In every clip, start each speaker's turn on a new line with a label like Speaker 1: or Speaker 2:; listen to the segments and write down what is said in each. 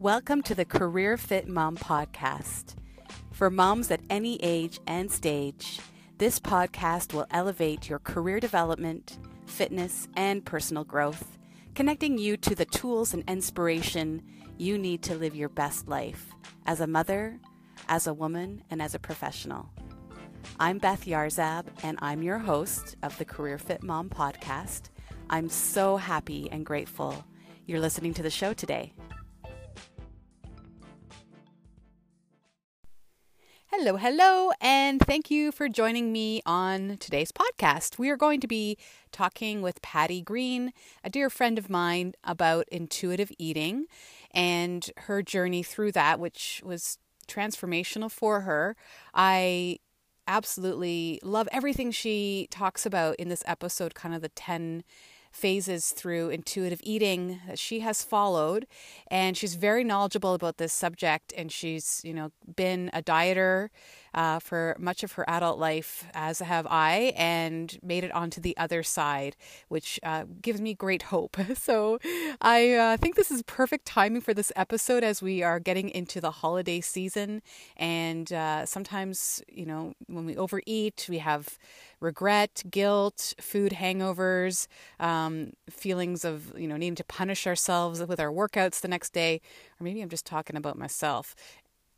Speaker 1: Welcome to the Career Fit Mom podcast. For moms at any age and stage, this podcast will elevate your career development, fitness, and personal growth, connecting you to the tools and inspiration you need to live your best life as a mother, as a woman, and as a professional. I'm Beth Yarzab, and I'm your host of the Career Fit Mom podcast. I'm so happy and grateful you're listening to the show today. Hello, hello, and thank you for joining me on today's podcast. We are going to be talking with Patti Green, a dear friend of mine, about intuitive eating and her journey through that, which was transformational for her. I absolutely love everything she talks about in this episode, kind of the 10 phases through intuitive eating that she has followed. And she's very knowledgeable about this subject and she's you know been a dieter uh, for much of her adult life as have i and made it onto the other side which uh, gives me great hope. So i uh, think this is perfect timing for this episode as we are getting into the holiday season. And uh, sometimes you know when we overeat we have regret, guilt, food hangovers, um, feelings of you know needing to punish ourselves with our workouts the next day, or maybe I'm just talking about myself.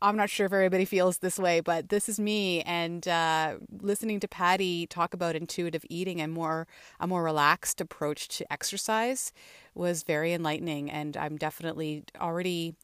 Speaker 1: I'm not sure if everybody feels this way, but this is me. And uh, listening to Patti talk about intuitive eating and more a more relaxed approach to exercise was very enlightening. And I'm definitely already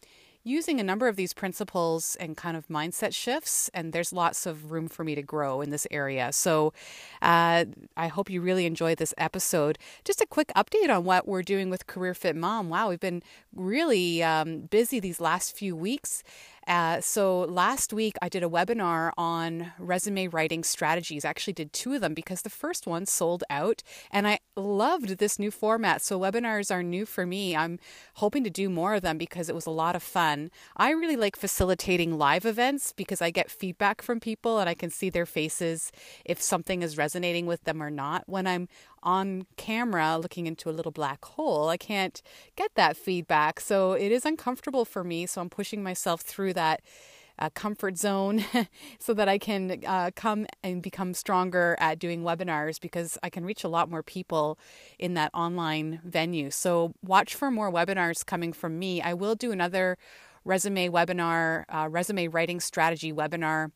Speaker 1: using a number of these principles and kind of mindset shifts, and there's lots of room for me to grow in this area. So uh, I hope you really enjoyed this episode. Just a quick update on what we're doing with Career Fit Mom. Wow, we've been really um, busy these last few weeks. Uh, so last week I did a webinar on resume writing strategies. I actually did two of them because the first one sold out and I loved this new format. So webinars are new for me. I'm hoping to do more of them because it was a lot of fun. I really like facilitating live events because I get feedback from people and I can see their faces if something is resonating with them or not. When I'm on camera looking into a little black hole. I can't get that feedback. So it is uncomfortable for me. So I'm pushing myself through that uh, comfort zone so that I can uh, come and become stronger at doing webinars because I can reach a lot more people in that online venue. So watch for more webinars coming from me. I will do another resume webinar, uh, resume writing strategy webinar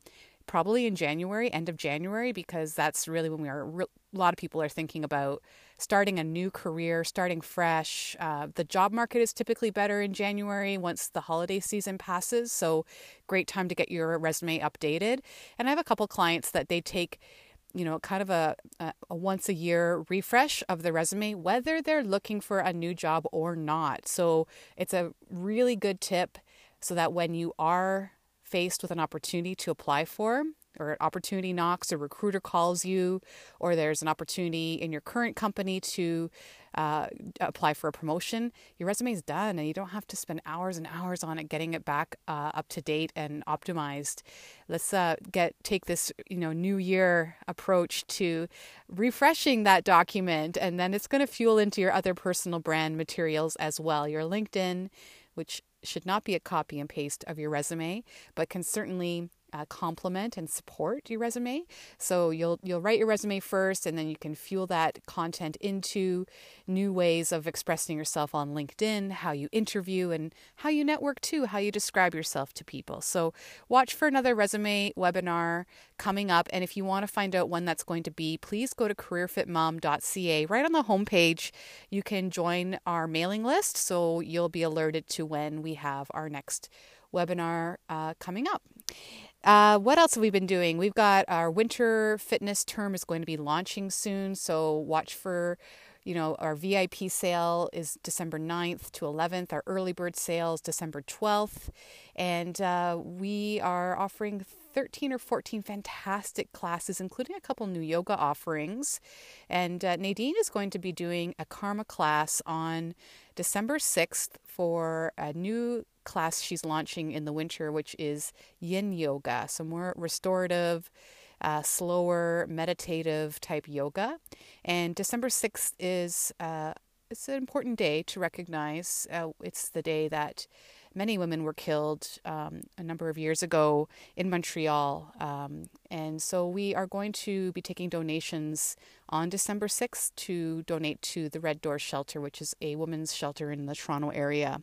Speaker 1: probably in January, end of January, because that's really when we are, a lot of people are thinking about starting a new career, starting fresh. Uh, the job market is typically better in January once the holiday season passes. So, great time to get your resume updated. And I have a couple clients that they take you know, kind of a, a, a, once a year refresh of the resume, whether they're looking for a new job or not. So it's a really good tip so that when you are faced with an opportunity to apply for, or an opportunity knocks, a recruiter calls you, or there's an opportunity in your current company to uh, apply for a promotion, your resume is done and you don't have to spend hours and hours on it getting it back uh, up to date and optimized. Let's uh, get take this you know new year approach to refreshing that document, and then it's going to fuel into your other personal brand materials as well. Your LinkedIn, which should not be a copy and paste of your resume, but can certainly uh, complement and support your resume. So you'll you'll write your resume first, and then you can fuel that content into new ways of expressing yourself on LinkedIn, how you interview, and how you network too, how you describe yourself to people. So watch for another resume webinar coming up, and if you want to find out when that's going to be, please go to careerfitmom.ca. Right on the homepage, you can join our mailing list, so you'll be alerted to when we have our next webinar uh, coming up. Uh, what else have we been doing? We've got our winter fitness term is going to be launching soon, so watch for you know, our VIP sale is December 9th to 11th. Our early bird sale is December 12th. And uh, we are offering 13 or 14 fantastic classes, including a couple new yoga offerings. And uh, Nadine is going to be doing a karma class on December 6th for a new class she's launching in the winter, which is yin yoga, so more restorative. Uh, slower meditative type yoga. And December 6th is uh, it's an important day to recognize. Uh, it's the day that many women were killed um, a number of years ago in Montreal. Um, and so we are going to be taking donations on December 6th to donate to the Red Door Shelter, which is a women's shelter in the Toronto area.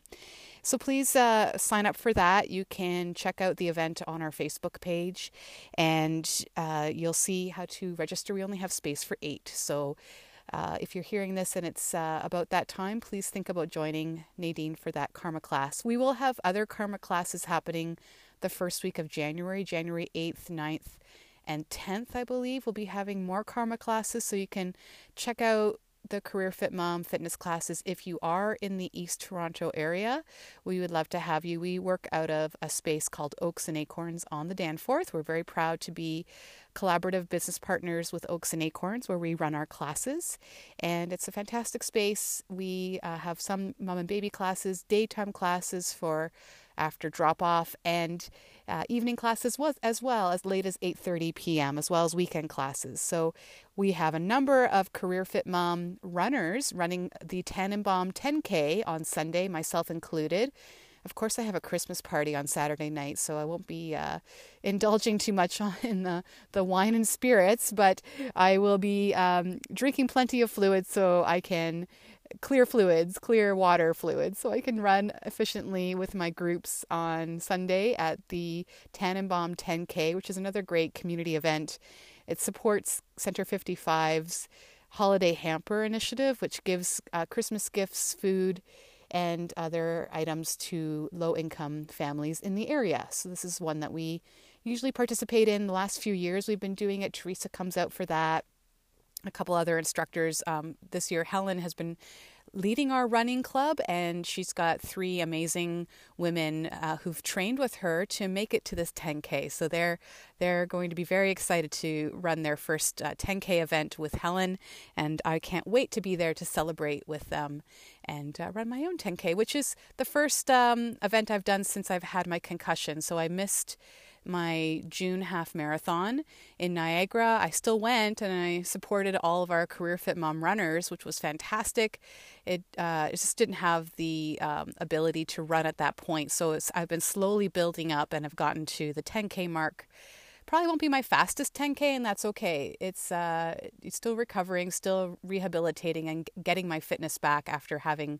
Speaker 1: So please uh, sign up for that. You can check out the event on our Facebook page and uh, you'll see how to register. We only have space for eight. So uh, if you're hearing this and it's uh, about that time, please think about joining Nadine for that karma class. We will have other karma classes happening the first week of January, January 8th, 9th, and 10th, I believe. We'll be having more karma classes, so you can check out the Career Fit Mom fitness classes if you are in the East Toronto area. We would love to have you. We work out of a space called Oaks and Acorns on the Danforth. We're very proud to be collaborative business partners with Oaks and Acorns where we run our classes. And it's a fantastic space. We uh, have some mom and baby classes, daytime classes for after drop off and uh, evening classes was as well as late as 8:30 p.m. as well as weekend classes. So we have a number of career fit mom runners running the Tannenbaum 10K on Sunday, myself included. Of course, I have a Christmas party on Saturday night, so I won't be uh, indulging too much on, in the, the wine and spirits, but I will be um, drinking plenty of fluids so I can clear fluids, clear water fluids, so I can run efficiently with my groups on Sunday at the Tannenbaum 10K, which is another great community event. It supports Center 55's Holiday Hamper Initiative, which gives uh, Christmas gifts, food, and other items to low income families in the area. So, this is one that we usually participate in. The last few years, we've been doing it. Teresa comes out for that a couple other instructors um, this year. Helen has been leading our running club, and she's got three amazing women uh, who've trained with her to make it to this 10K. So they're they're going to be very excited to run their first uh, 10K event with Helen, and I can't wait to be there to celebrate with them and uh, run my own 10K, which is the first um, event I've done since I've had my concussion. So I missed my June half marathon in Niagara. I still went and I supported all of our Career Fit Mom runners, which was fantastic. It, uh, it just didn't have the um, ability to run at that point. So I've been slowly building up and have gotten to the 10K mark. Probably won't be my fastest 10K, and that's okay. It's, uh, it's still recovering, still rehabilitating, and getting my fitness back after having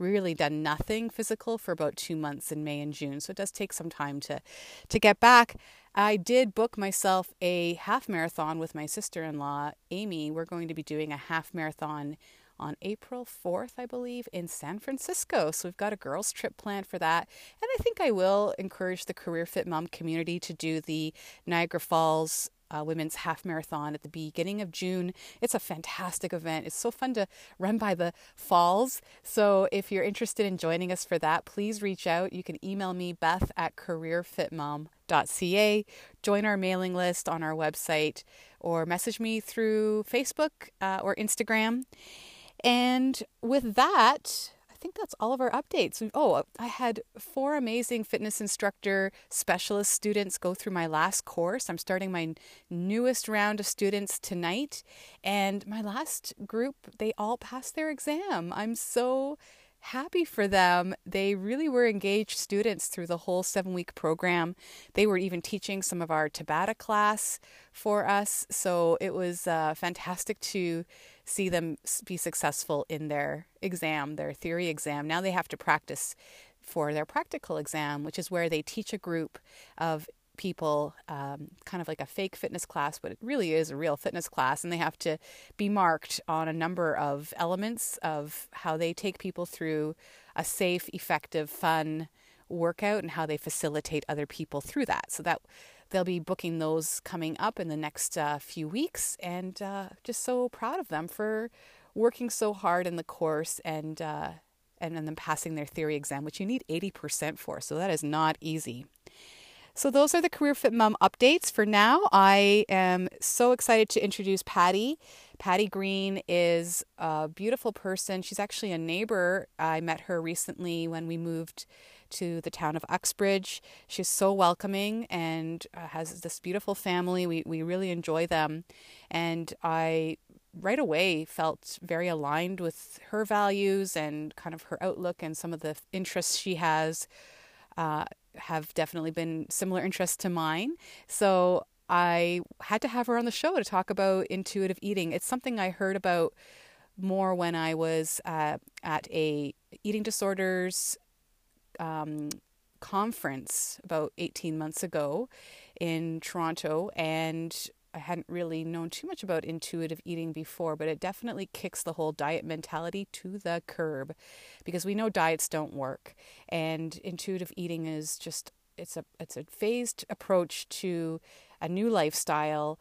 Speaker 1: really done nothing physical for about two months in May and June. So it does take some time to to get back. I did book myself a half marathon with my sister in law, Amy. We're going to be doing a half marathon on April 4th, I believe, in San Francisco. So we've got a girls' trip planned for that. And I think I will encourage the Career Fit Mom community to do the Niagara Falls uh, women's half marathon at the beginning of June. It's a fantastic event. It's so fun to run by the falls. So if you're interested in joining us for that, please reach out. You can email me, Beth at careerfitmom.ca. Join our mailing list on our website or message me through Facebook uh, or Instagram. And with that, think that's all of our updates. Oh, I had four amazing fitness instructor specialist students go through my last course. I'm starting my newest round of students tonight. And my last group, they all passed their exam. I'm so happy for them. They really were engaged students through the whole seven week program. They were even teaching some of our Tabata class for us. So it was uh, fantastic to see them be successful in their exam, their theory exam. Now they have to practice for their practical exam, which is where they teach a group of people, um, kind of like a fake fitness class, but it really is a real fitness class, and they have to be marked on a number of elements of how they take people through a safe, effective, fun workout and how they facilitate other people through that. So that they'll be booking those coming up in the next uh, few weeks, and uh, just so proud of them for working so hard in the course and uh, and then passing their theory exam, which you need 80% for. So that is not easy. So those are the Career Fit Mom updates for now. I am so excited to introduce Patti. Patti Green is a beautiful person. She's actually a neighbor. I met her recently when we moved to the town of Uxbridge. She's so welcoming and uh, has this beautiful family. We, we really enjoy them. And I right away felt very aligned with her values and kind of her outlook and some of the interests she has uh, have definitely been similar interests to mine. So I had to have her on the show to talk about intuitive eating. It's something I heard about more when I was uh, at a eating disorders um, conference about 18 months ago in Toronto, and I hadn't really known too much about intuitive eating before, but it definitely kicks the whole diet mentality to the curb because we know diets don't work and intuitive eating is just it's a it's a phased approach to a new lifestyle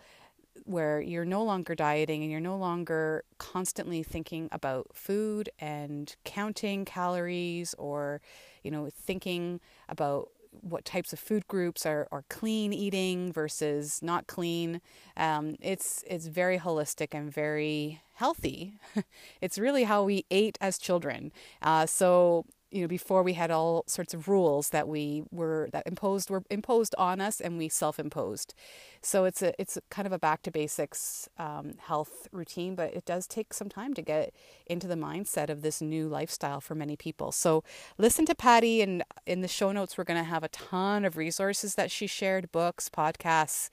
Speaker 1: where you're no longer dieting and you're no longer constantly thinking about food and counting calories or you know thinking about what types of food groups are, are clean eating versus not clean. Um, it's it's very holistic and very healthy. it's really how we ate as children. Uh, so you know before we had all sorts of rules that we were that imposed were imposed on us and we self-imposed. So it's a it's kind of a back to basics um, health routine but it does take some time to get into the mindset of this new lifestyle for many people. So listen to patti and in the show notes we're going to have a ton of resources that she shared books podcasts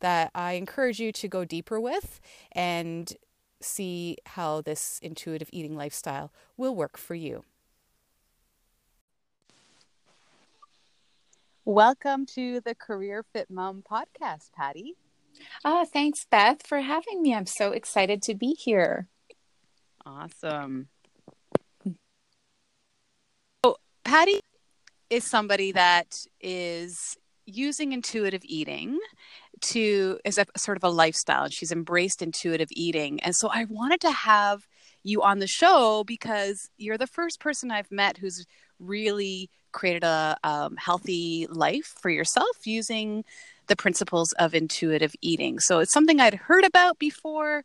Speaker 1: that i encourage you to go deeper with and see how this intuitive eating lifestyle will work for you Welcome to the Career Fit Mom podcast, Patti.
Speaker 2: Ah, thanks, Beth, for having me. I'm so excited to be here.
Speaker 1: Awesome. So, Patti is somebody that is using intuitive eating to as a sort of a lifestyle. And she's embraced intuitive eating, and so I wanted to have you on the show because you're the first person I've met who's really created a um, healthy life for yourself using the principles of intuitive eating. So it's something I'd heard about before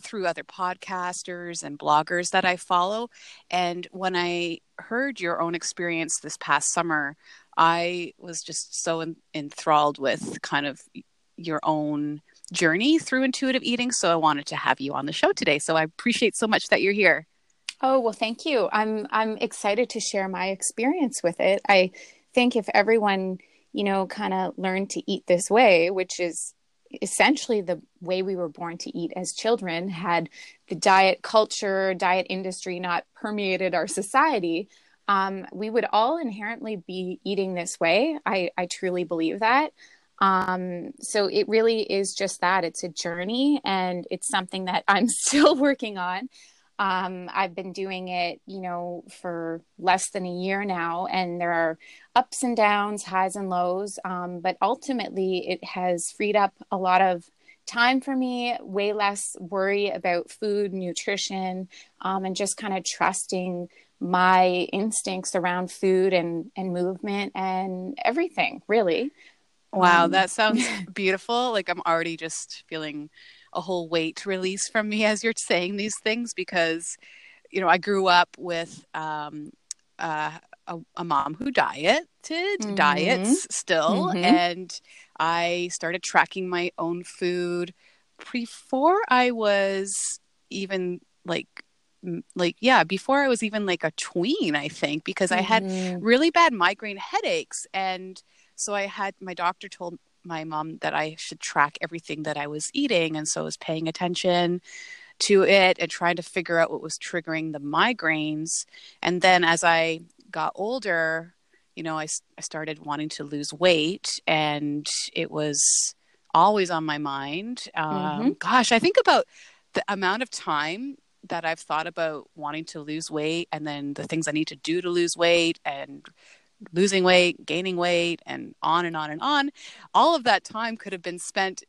Speaker 1: through other podcasters and bloggers that I follow. And when I heard your own experience this past summer, I was just so enthralled with kind of your own journey through intuitive eating. So I wanted to have you on the show today. So I appreciate so much that you're here.
Speaker 2: Oh, well, thank you. I'm I'm excited to share my experience with it. I think if everyone, you know, kind of learned to eat this way, which is essentially the way we were born to eat as children, had the diet culture, diet industry not permeated our society, um, we would all inherently be eating this way. I, I truly believe that. Um, so it really is just that. It's a journey and it's something that I'm still working on. Um, I've been doing it, you know, for less than a year now, and there are ups and downs, highs and lows. Um, but ultimately, it has freed up a lot of time for me, way less worry about food, nutrition, um, and just kind of trusting my instincts around food and, and movement and everything, really.
Speaker 1: Wow, um, that sounds beautiful. Like I'm already just feeling a whole weight release from me as you're saying these things because you know I grew up with um, uh, a, a, mom who dieted mm-hmm. diets still mm-hmm. and I started tracking my own food before I was even like like yeah before i was even like a tween i think because i had mm-hmm. really bad migraine headaches and so i had my doctor told my mom that I should track everything that I was eating. And so I was paying attention to it and trying to figure out what was triggering the migraines. And then as I got older, you know, I, I started wanting to lose weight and it was always on my mind. Um, mm-hmm. Gosh, I think about the amount of time that I've thought about wanting to lose weight and then the things I need to do to lose weight and losing weight, gaining weight, and on and on and on. All of that time could have been spent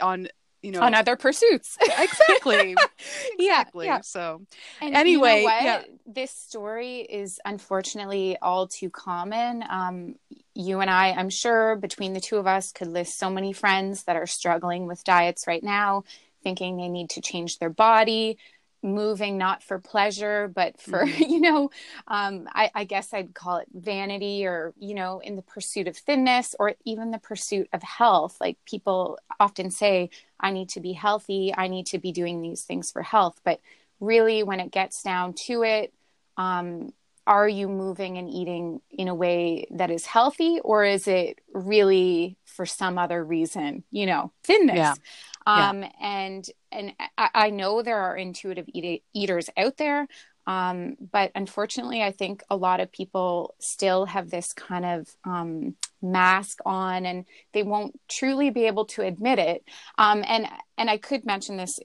Speaker 1: on you know
Speaker 2: on other pursuits
Speaker 1: exactly exactly yeah, yeah. so and anyway you know yeah.
Speaker 2: this story is unfortunately all too common um, you and i i'm sure between the two of us could list so many friends that are struggling with diets right now thinking they need to change their body moving not for pleasure but for mm-hmm. you know um, I, I, guess i'd call it vanity or you know in the pursuit of thinness or even the pursuit of health like people often say I need to be healthy. I need to be doing these things for health. But really, when it gets down to it, um, are you moving and eating in a way that is healthy or is it really for some other reason you know thinness yeah. Um, yeah. and and I, I, know there are intuitive eat- eaters out there um, but unfortunately i think a lot of people still have this kind of um, mask on and they won't truly be able to admit it. Um, and and i could mention this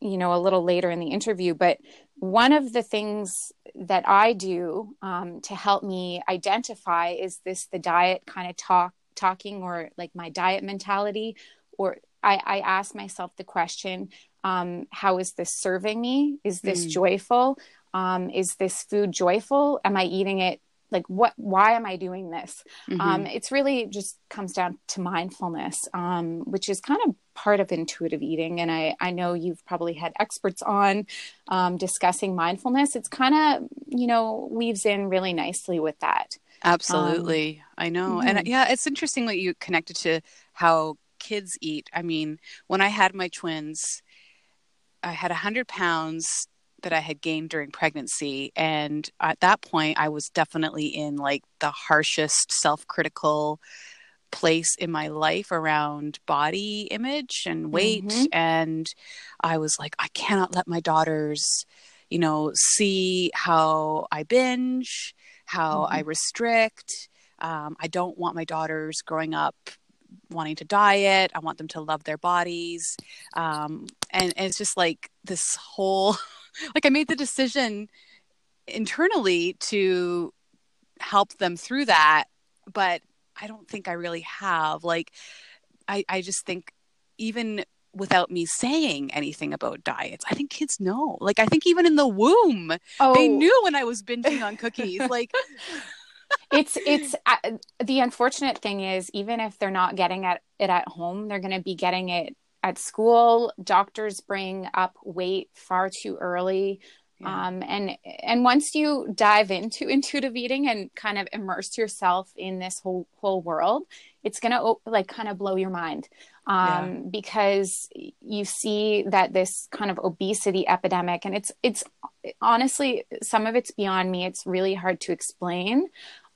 Speaker 2: you know a little later in the interview but one of the things that I do um, to help me identify is this the diet kind of talk talking or like my diet mentality or I, I ask myself the question um, how is this serving me? Is this mm. joyful? Um, is this food joyful? Am i eating it? Like what why am i doing this? Mm-hmm. um, it's really just comes down to mindfulness um, which is kind of part of intuitive eating and i i know you've probably had experts on um, discussing mindfulness. It's kind of you know weaves in really nicely with that.
Speaker 1: Absolutely. Um, i know. Mm-hmm. and yeah. it's interesting that you connected to how kids eat. I mean when i had my twins i had 100 pounds that I had gained during pregnancy. And at that point, I was definitely in like the harshest self critical place in my life around body image and weight. Mm-hmm. And I was like, I cannot let my daughters, you know, see how I binge, how mm-hmm. I restrict. Um, I don't want my daughters growing up wanting to diet. I want them to love their bodies. Um, and, and it's just like this whole like I made the decision internally to help them through that, but I don't think I really have. Like I, I just think even without me saying anything about diets. I think kids know. Like I think even in the womb, oh. they knew when I was binging on cookies. like
Speaker 2: it's it's uh, the unfortunate thing is even if they're not getting at it at home, they're going to be getting it at school. Doctors bring up weight far too early. Yeah. um, and and once you dive into intuitive eating and kind of immerse yourself in this whole whole world it's going to like kind of blow your mind um, yeah. because you see that this kind of obesity epidemic and it's it's honestly some of it's beyond me it's really hard to explain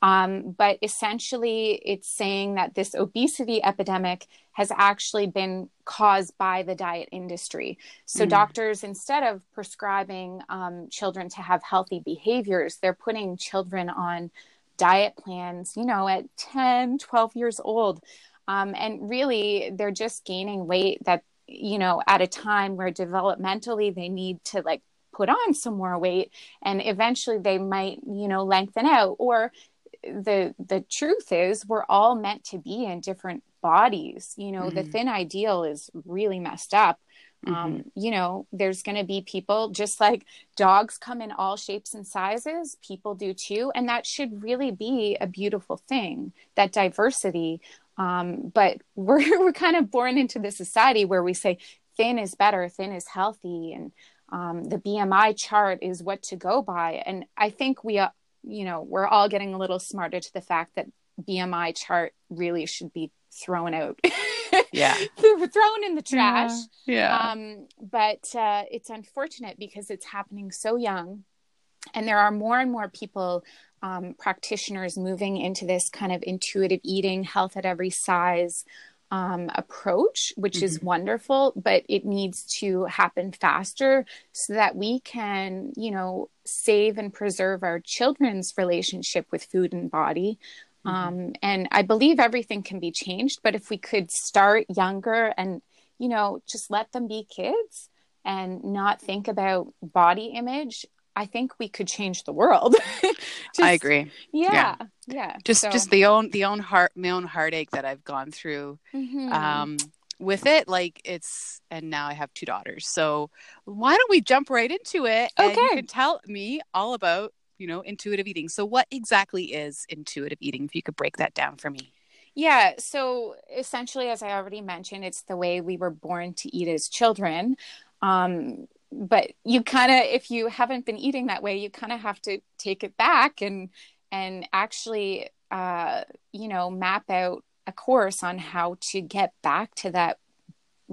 Speaker 2: um, but essentially, it's saying that this obesity epidemic has actually been caused by the diet industry. So, mm. doctors, instead of prescribing um, children to have healthy behaviors, they're putting children on diet plans, you know, at 10, 12 years old. Um, and really, they're just gaining weight that, you know, at a time where developmentally they need to like put on some more weight and eventually they might you know lengthen out or the the truth is we're all meant to be in different bodies you know mm-hmm. the thin ideal is really messed up um, mm-hmm. um, you know there's going to be people just like dogs come in all shapes and sizes people do too and that should really be a beautiful thing that diversity um, but we're we're kind of born into this society where we say thin is better thin is healthy and um, the bmi chart is what to go by and i think we uh, you know, we're all getting a little smarter to the fact that BMI chart really should be thrown out.
Speaker 1: yeah.
Speaker 2: thrown in the trash.
Speaker 1: Yeah.
Speaker 2: yeah. Um, but uh, it's unfortunate because it's happening so young. And there are more and more people, um, practitioners moving into this kind of intuitive eating, health at every size um, approach, which mm-hmm. is wonderful, but it needs to happen faster so that we can, you know, save and preserve our children's relationship with food and body. Mm-hmm. Um, and I believe everything can be changed, but if we could start younger and, you know, just let them be kids and not think about body image I think we could change the world.
Speaker 1: just, I agree.
Speaker 2: Yeah, yeah. yeah.
Speaker 1: Just so. just the own the own heart my own heartache that I've gone through mm-hmm. um, with it. Like it's and now I have two daughters. So why don't we jump right into it?
Speaker 2: Okay. And you
Speaker 1: can tell me all about you know intuitive eating. So what exactly is intuitive eating? If you could break that down for me.
Speaker 2: Yeah, so essentially, as I already mentioned, it's the way we were born to eat as children. Um, but you kind of if you haven't been eating that way you kind of have to take it back and and actually uh, you know map out a course on how to get back to that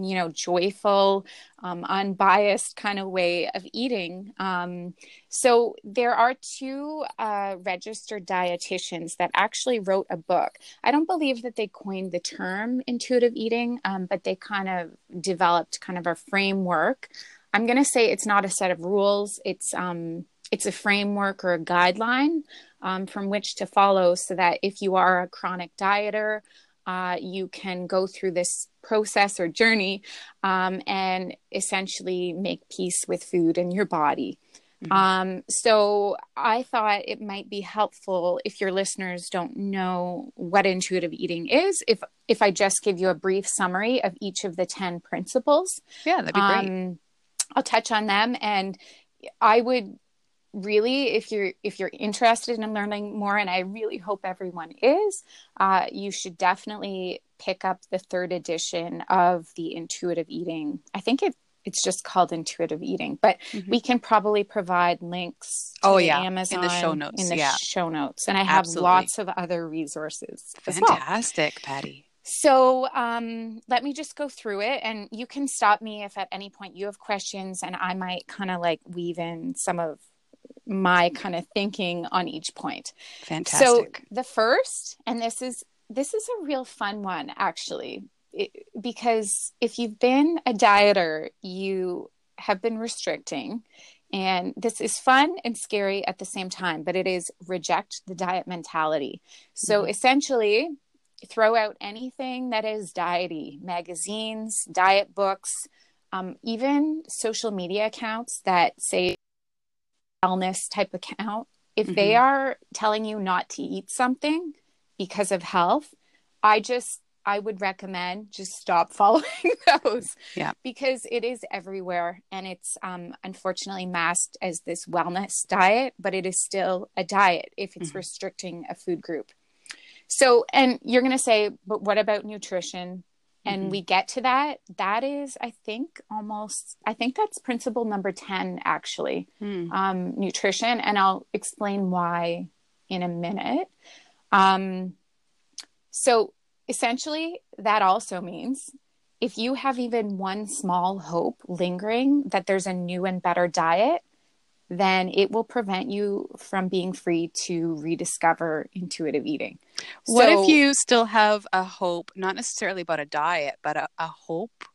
Speaker 2: you know, joyful, um, unbiased kind of way of eating. Um, so there are two uh, registered dietitians that actually wrote a book. I don't believe that they coined the term intuitive eating, um, but they kind of developed kind of a framework. I'm going to say it's not a set of rules. It's um, it's a framework or a guideline um, from which to follow so that if you are a chronic dieter uh, you can go through this process or journey um, and essentially make peace with food and your body. Mm-hmm. Um, so I thought it might be helpful if your listeners don't know what intuitive eating is, if if I just give you a brief summary of each of the ten principles.
Speaker 1: Yeah, that'd be great.
Speaker 2: I'll touch on them, and I would really if you're if you're interested in learning more and i really hope everyone is uh, you should definitely pick up the third edition of the intuitive eating i think it it's just called intuitive eating but mm-hmm. we can probably provide links
Speaker 1: oh yeah amazon in the show notes
Speaker 2: in the
Speaker 1: yeah.
Speaker 2: show notes and i have Absolutely. lots of other resources
Speaker 1: fantastic well. patti
Speaker 2: so um, let me just go through it, and you can stop me if at any point you have questions, and I might kind of like weave in some of my kind of thinking on each point.
Speaker 1: Fantastic.
Speaker 2: So the first, and this is this is a real fun one actually, it, because if you've been a dieter, you have been restricting, and this is fun and scary at the same time. But it is reject the diet mentality. So mm-hmm. essentially, throw out anything that is diety, magazines, diet books. Um, even social media accounts that say wellness type account, if mm-hmm. they are telling you not to eat something because of health, I just I would recommend just stop following those.
Speaker 1: Yeah.
Speaker 2: Because it is everywhere and it's um, unfortunately masked as this wellness diet, but it is still a diet if it's mm-hmm. restricting a food group. So, and you're going to say, but what about nutrition? and mm-hmm. we get to that that is i think almost i think that's principle number 10 actually mm. um, nutrition and i'll explain why in a minute um, so essentially that also means if you have even one small hope lingering that there's a new and better diet then it will prevent you from being free to rediscover intuitive eating.
Speaker 1: What so, if you still have a hope, not necessarily about a diet, but a, a hope,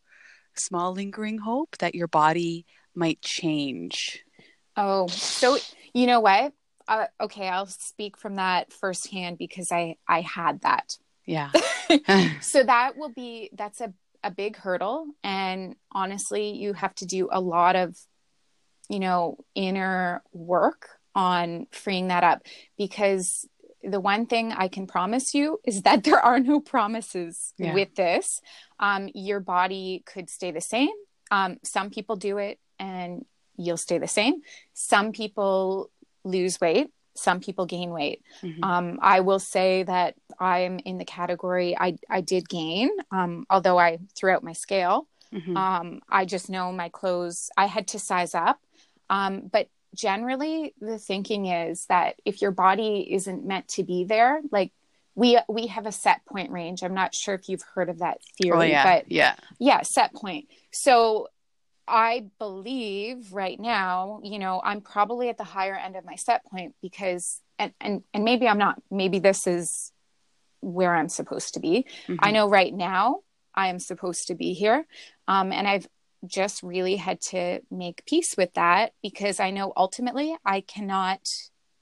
Speaker 1: small lingering hope that your body might change?
Speaker 2: Oh, so you know what? Uh, okay, I'll speak from that firsthand because I I had that.
Speaker 1: Yeah.
Speaker 2: so that will be that's a a big hurdle and honestly you have to do a lot of you know, inner work on freeing that up because the one thing I can promise you is that there are no promises yeah. with this. Um, your body could stay the same. Um, some people do it and you'll stay the same. Some people lose weight. Some people gain weight. Mm-hmm. Um, I will say that I'm in the category I, I did gain, um, although I threw out my scale. Mm-hmm. Um, I just know my clothes, I had to size up um, but generally, the thinking is that if your body isn't meant to be there, like we we have a set point range. I'm not sure if you've heard of that theory, oh,
Speaker 1: yeah.
Speaker 2: but
Speaker 1: yeah,
Speaker 2: yeah, set point. So I believe right now, you know, I'm probably at the higher end of my set point because, and and and maybe I'm not. Maybe this is where I'm supposed to be. Mm-hmm. I know right now I am supposed to be here, um, and I've just really had to make peace with that because I know ultimately I cannot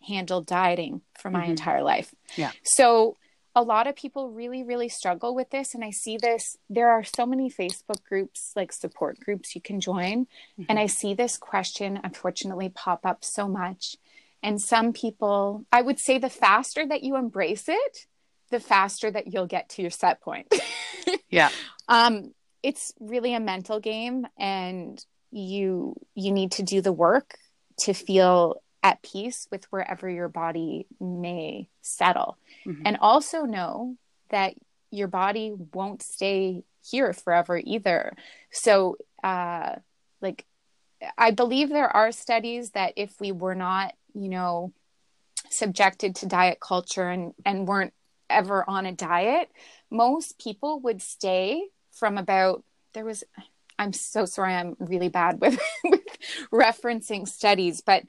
Speaker 2: handle dieting for my mm-hmm. entire life.
Speaker 1: Yeah.
Speaker 2: So a lot of people really really struggle with this and I see this there are so many Facebook groups like support groups you can join mm-hmm. and I see this question unfortunately pop up so much and some people I would say the faster that you embrace it the faster that you'll get to your set point.
Speaker 1: yeah.
Speaker 2: Um it's really a mental game and you you need to do the work to feel at peace with wherever your body may settle mm-hmm. and also know that your body won't stay here forever either so uh like i believe there are studies that if we were not you know subjected to diet culture and and weren't ever on a diet most people would stay from about there was i'm so sorry i'm really bad with, with referencing studies but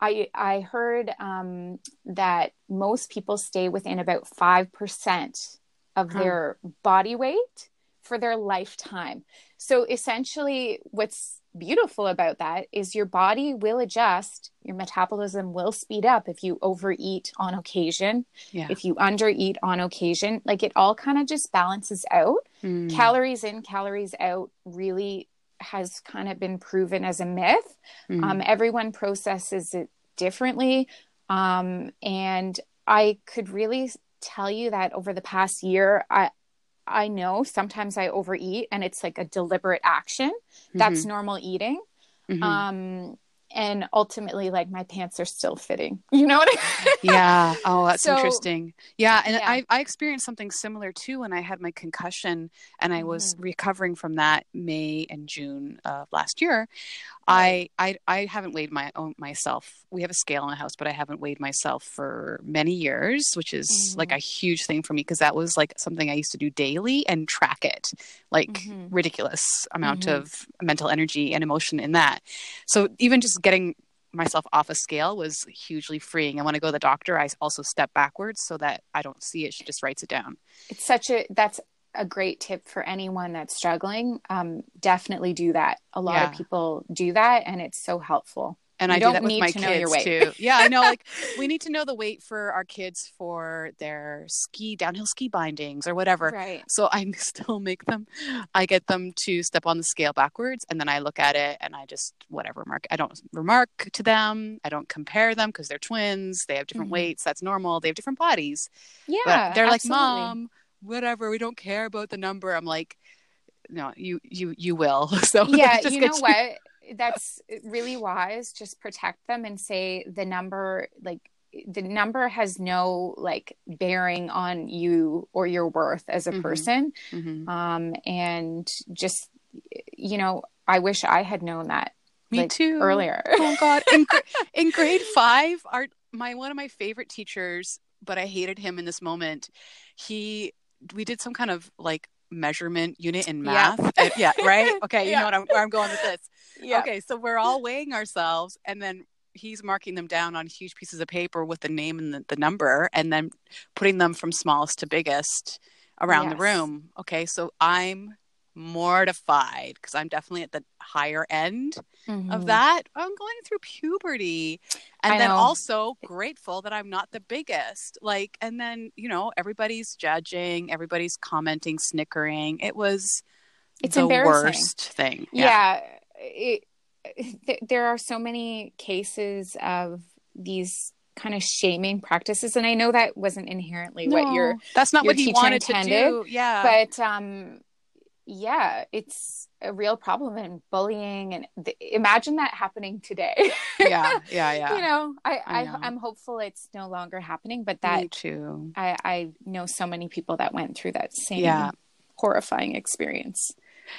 Speaker 2: i i heard um, that most people stay within about 5% of huh. their body weight for their lifetime so essentially what's beautiful about that is your body will adjust your metabolism will speed up if you overeat on occasion yeah. if you undereat on occasion like it all kind of just balances out mm. calories in calories out really has kind of been proven as a myth mm. um, everyone processes it differently um, and i could really tell you that over the past year i I know sometimes I overeat and it's like a deliberate action. That's mm-hmm. normal eating. Mm-hmm. Um, and ultimately like my pants are still fitting you know what I mean?
Speaker 1: yeah oh that's so, interesting yeah and yeah. I, I experienced something similar too when i had my concussion and i was mm. recovering from that may and june of last year I, I I haven't weighed my own myself. We have a scale in the house, but I haven't weighed myself for many years, which is mm-hmm. like a huge thing for me because that was like something I used to do daily and track it, like mm-hmm. ridiculous amount mm-hmm. of mental energy and emotion in that. So even just getting myself off a scale was hugely freeing. And when I go to the doctor, I also step backwards so that I don't see it. She just writes it down.
Speaker 2: It's such a that's a great tip for anyone that's struggling. Um, definitely do that. A lot yeah. of people do that, and it's so helpful.
Speaker 1: And you I don't that with my kids too. Yeah, I know. Like we need to know the weight for our kids for their ski downhill ski bindings or whatever.
Speaker 2: Right.
Speaker 1: So I still make them. I get them to step on the scale backwards, and then I look at it and I just whatever mark. I don't remark to them. I don't compare them because they're twins. They have different mm-hmm. weights. That's normal. They have different bodies.
Speaker 2: Yeah. But
Speaker 1: they're
Speaker 2: absolutely.
Speaker 1: like, mom whatever we don't care about the number. I'm like no you you you will. So
Speaker 2: yeah you know you. what? That's really wise. Just protect them and say the number like the number has no like bearing on you or your worth as a mm-hmm. person. Mm-hmm. um and just you know i wish i had known that
Speaker 1: me like, too.
Speaker 2: earlier.
Speaker 1: Oh god. In, in grade five our my one of my favorite teachers but i hated him in this moment. He we did some kind of like measurement unit in math. Yeah, and, yeah right? Okay, you yeah. know what I'm, where I'm going with this. Yeah. Okay, so we're all weighing ourselves and then he's marking them down on huge pieces of paper with the name and the, the number and then putting them from smallest to biggest around yes. the room. Okay, so I'm mortified because I'm definitely at the higher end mm-hmm. of that. I'm going through puberty. And I then know. also grateful that I'm not the biggest. Like, and then, you know, everybody's judging, everybody's commenting, snickering. It was it's the worst thing.
Speaker 2: Yeah. yeah it, it, there are so many cases of these kind of shaming practices and i know that wasn't inherently no, what your
Speaker 1: that's not
Speaker 2: your
Speaker 1: what he wanted intended, to do yeah
Speaker 2: but um yeah, it's a real problem and bullying and th- imagine that happening today.
Speaker 1: yeah, yeah, yeah.
Speaker 2: You know, I, I, I am hopeful it's no longer happening, but that
Speaker 1: Me too.
Speaker 2: I I know so many people that went through that same yeah. horrifying experience.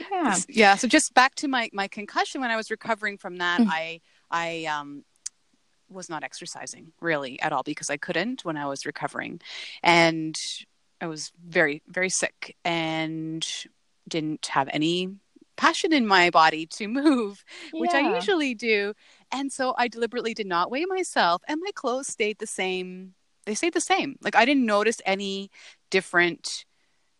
Speaker 1: Yeah. Yeah, so just back to my my concussion when I was recovering from that, mm. I I um was not exercising really at all because I couldn't when I was recovering. And I was very very sick and didn't have any passion in my body to move, which. I usually do. And so I deliberately did not weigh myself, and my clothes stayed the same. They stayed the same. Like I didn't notice any different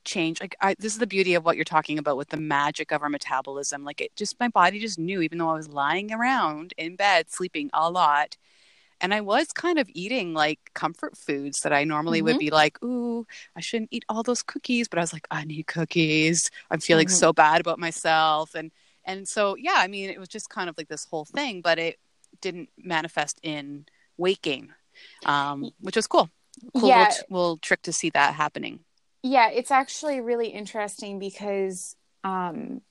Speaker 1: change. Like I, this is the beauty of what you're talking about with the magic of our metabolism. Like it just, my body just knew, even though I was lying around in bed sleeping a lot, and I was kind of eating like comfort foods that I normally mm-hmm. would be like, ooh, I shouldn't eat all those cookies, but I was like, I need cookies. I'm feeling mm-hmm. so bad about myself. And and so yeah, I mean, it was just kind of like this whole thing, but it didn't manifest in weight gain, um, which was cool. Cool yeah. little, little trick to see that happening.
Speaker 2: Yeah, it's actually really interesting because um,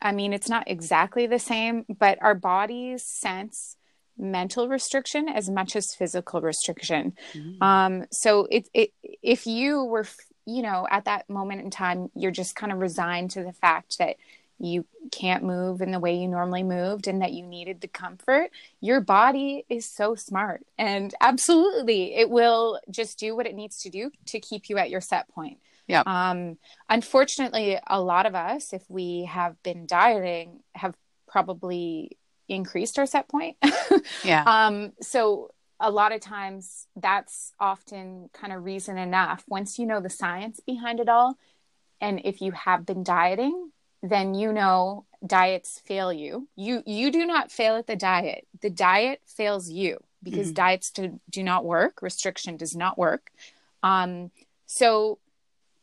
Speaker 2: I mean, it's not exactly the same, but our bodies sense mental restriction as much as physical restriction. Mm-hmm. Um, so it, it, if you were, you know, at that moment in time, you're just kind of resigned to the fact that you can't move in the way you normally moved and that you needed the comfort, your body is so smart. And absolutely, it will just do what it needs to do to keep you at your set point.
Speaker 1: Yeah.
Speaker 2: Um, unfortunately, a lot of us, if we have been dieting, have probably increased our set point.
Speaker 1: yeah.
Speaker 2: Um, so a lot of times that's often kind of reason enough. Once you know the science behind it all, and if you have been dieting, then you know diets fail you. You you do not fail at the diet. The diet fails you because mm-hmm. diets do, do not work. Restriction does not work. Um, so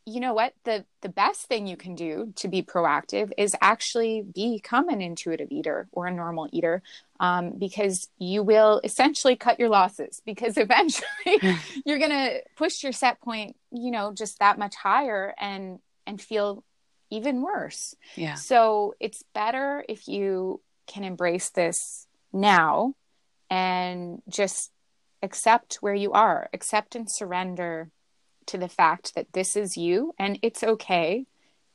Speaker 2: you know what? The the best thing you can do to be proactive is actually become an intuitive eater or a normal eater um, because you will essentially cut your losses because eventually you're going to push your set point you know just that much higher and and feel even worse.
Speaker 1: Yeah.
Speaker 2: So it's better if you can embrace this now and just accept where you are accept and surrender to the fact that this is you and it's okay.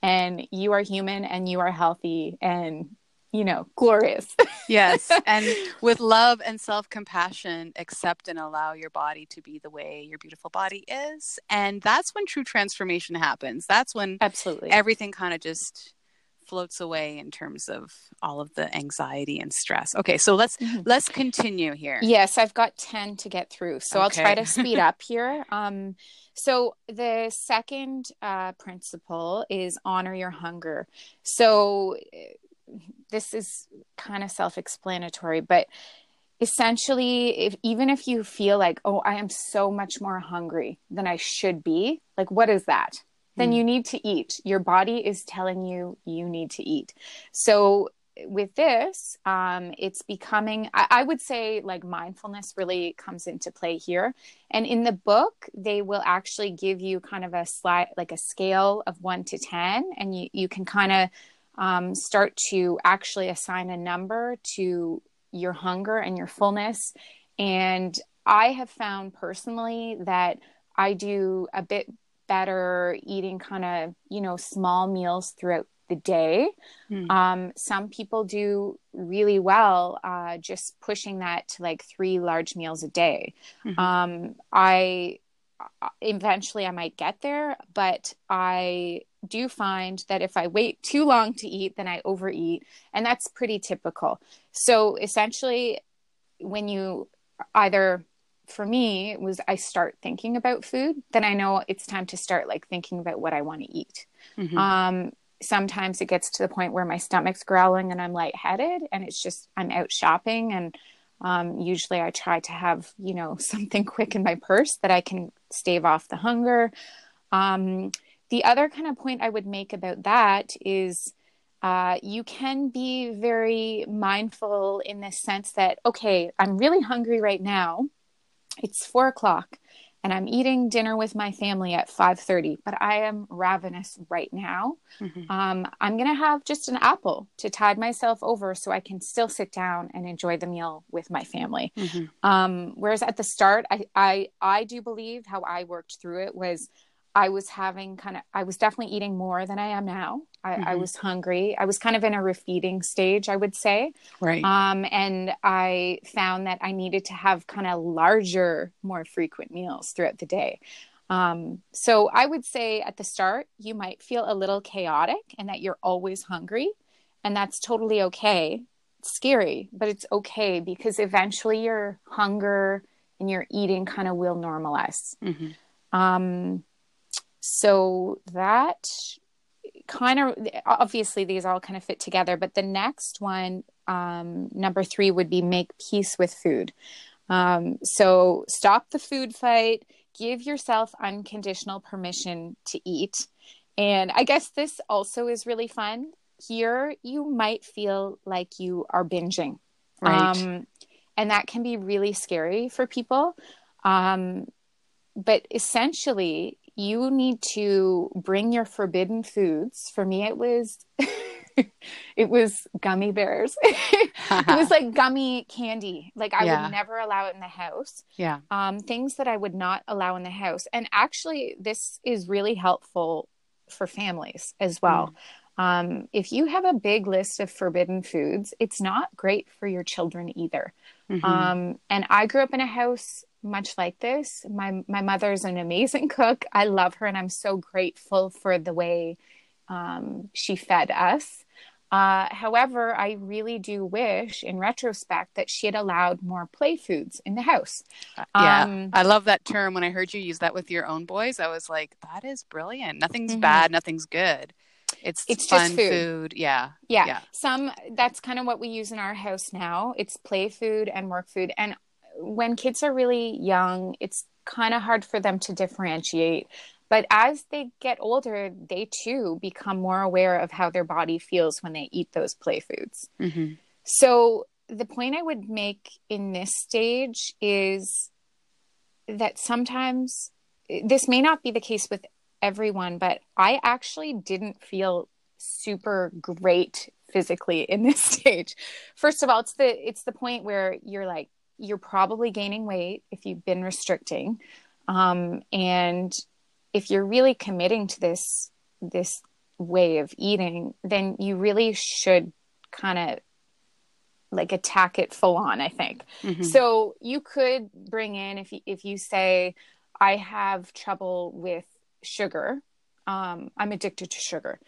Speaker 2: And you are human and you are healthy and you know glorious.
Speaker 1: Yes. And with love and self-compassion accept and allow your body to be the way your beautiful body is. And that's when true transformation happens. That's when
Speaker 2: absolutely.
Speaker 1: everything kind of just floats away in terms of all of the anxiety and stress. Okay, so let's mm-hmm. let's continue here.
Speaker 2: Yes, I've got 10 to get through. So okay. I'll try to speed up here. Um so the second uh, principle is honor your hunger. So this is kind of self-explanatory, but essentially if even if you feel like oh i am so much more hungry than i should be like what is that then you need to eat. Your body is telling you you need to eat. So with this, um, it's becoming, I, I, would say, like mindfulness really comes into play here. And in the book, they will actually give you kind of a slide, like a scale of one to 10, and you, you can kind of um, start to actually assign a number to your hunger and your fullness. And I have found personally that I do a bit better eating kind of, you know, small meals throughout the day. Mm. Um, some people do really well uh, just pushing that to like three large meals a day. Mm-hmm. Um, I eventually I might get there, but I do find that if I wait too long to eat, then I overeat, and that's pretty typical. So essentially, when you either for me it was I start thinking about food, then I know it's time to start like thinking about what I want to eat. Mm-hmm. Um, sometimes it gets to the point where my stomach's growling and I'm lightheaded, and it's just I'm out shopping, and um, usually I try to have you know something quick in my purse that I can stave off the hunger. Um, the other kind of point I would make about that is. Uh, you can be very mindful in the sense that okay i'm really hungry right now it's four o'clock and I'm eating dinner with my family at 5:30, but I am ravenous right now. Mm-hmm. Um, I'm gonna have just an apple to tide myself over so I can still sit down and enjoy the meal with my family. Mm-hmm. Um, whereas at the start, I, I I do believe how I worked through it was I was having kind of, I was definitely eating more than I am now. I, mm-hmm. I, was hungry. I was kind of in a refeeding stage, I would say.
Speaker 1: Right.
Speaker 2: Um, and I found that I needed to have kind of larger, more frequent meals throughout the day. Um, so I would say at the start, you might feel a little chaotic and that you're always hungry. And that's totally okay. It's scary, but it's okay because eventually your hunger and your eating kind of will normalize. Mm-hmm. Um, so that kind of obviously these all kind of fit together but the next one um, number three would be make peace with food. Um, so stop the food fight give yourself unconditional permission to eat. And i guess this also is really fun. Here you might feel like you are binging.
Speaker 1: Right. Um,
Speaker 2: and that can be really scary for people. Um, but essentially you need to bring your forbidden foods. For me, it was. it was gummy bears. it was like gummy candy. Like I yeah. would never allow it in the house.
Speaker 1: Yeah.
Speaker 2: Um, things that I would not allow in the house. And actually, this is really helpful for families as well. Um, if you have a big list of forbidden foods, it's not great for your children either. Mm-hmm. Um, and I grew up in a house much like this. My my mother's an amazing cook. I love her, and I'm so grateful for the way um, she fed us. Uh, however, I really do wish, in retrospect, that she had allowed more play foods in the house.
Speaker 1: Uh, yeah, um, I love that term. When I heard you use that with your own boys, I was like, "That is brilliant. Nothing's mm-hmm. bad. Nothing's good. It's it's fun just food. food. Yeah.
Speaker 2: yeah, yeah. Some that's kind of what we use in our house now. It's play food and work food, and when kids are really young, it's kind of hard for them to differentiate. But as they get older, they too become more aware of how their body feels when they eat those play foods. Mm-hmm. So, the point I would make in this stage is that sometimes this may not be the case with everyone, but I actually didn't feel super great physically in this stage. First of all, it's the it's the point where you're like you're probably gaining weight if you've been restricting. Um, and if you're really committing to this this way of eating, then you really should kind of like attack it full on, I think. Mm-hmm. So you could bring in if you, if you say I have trouble with sugar, um, I'm addicted to sugar.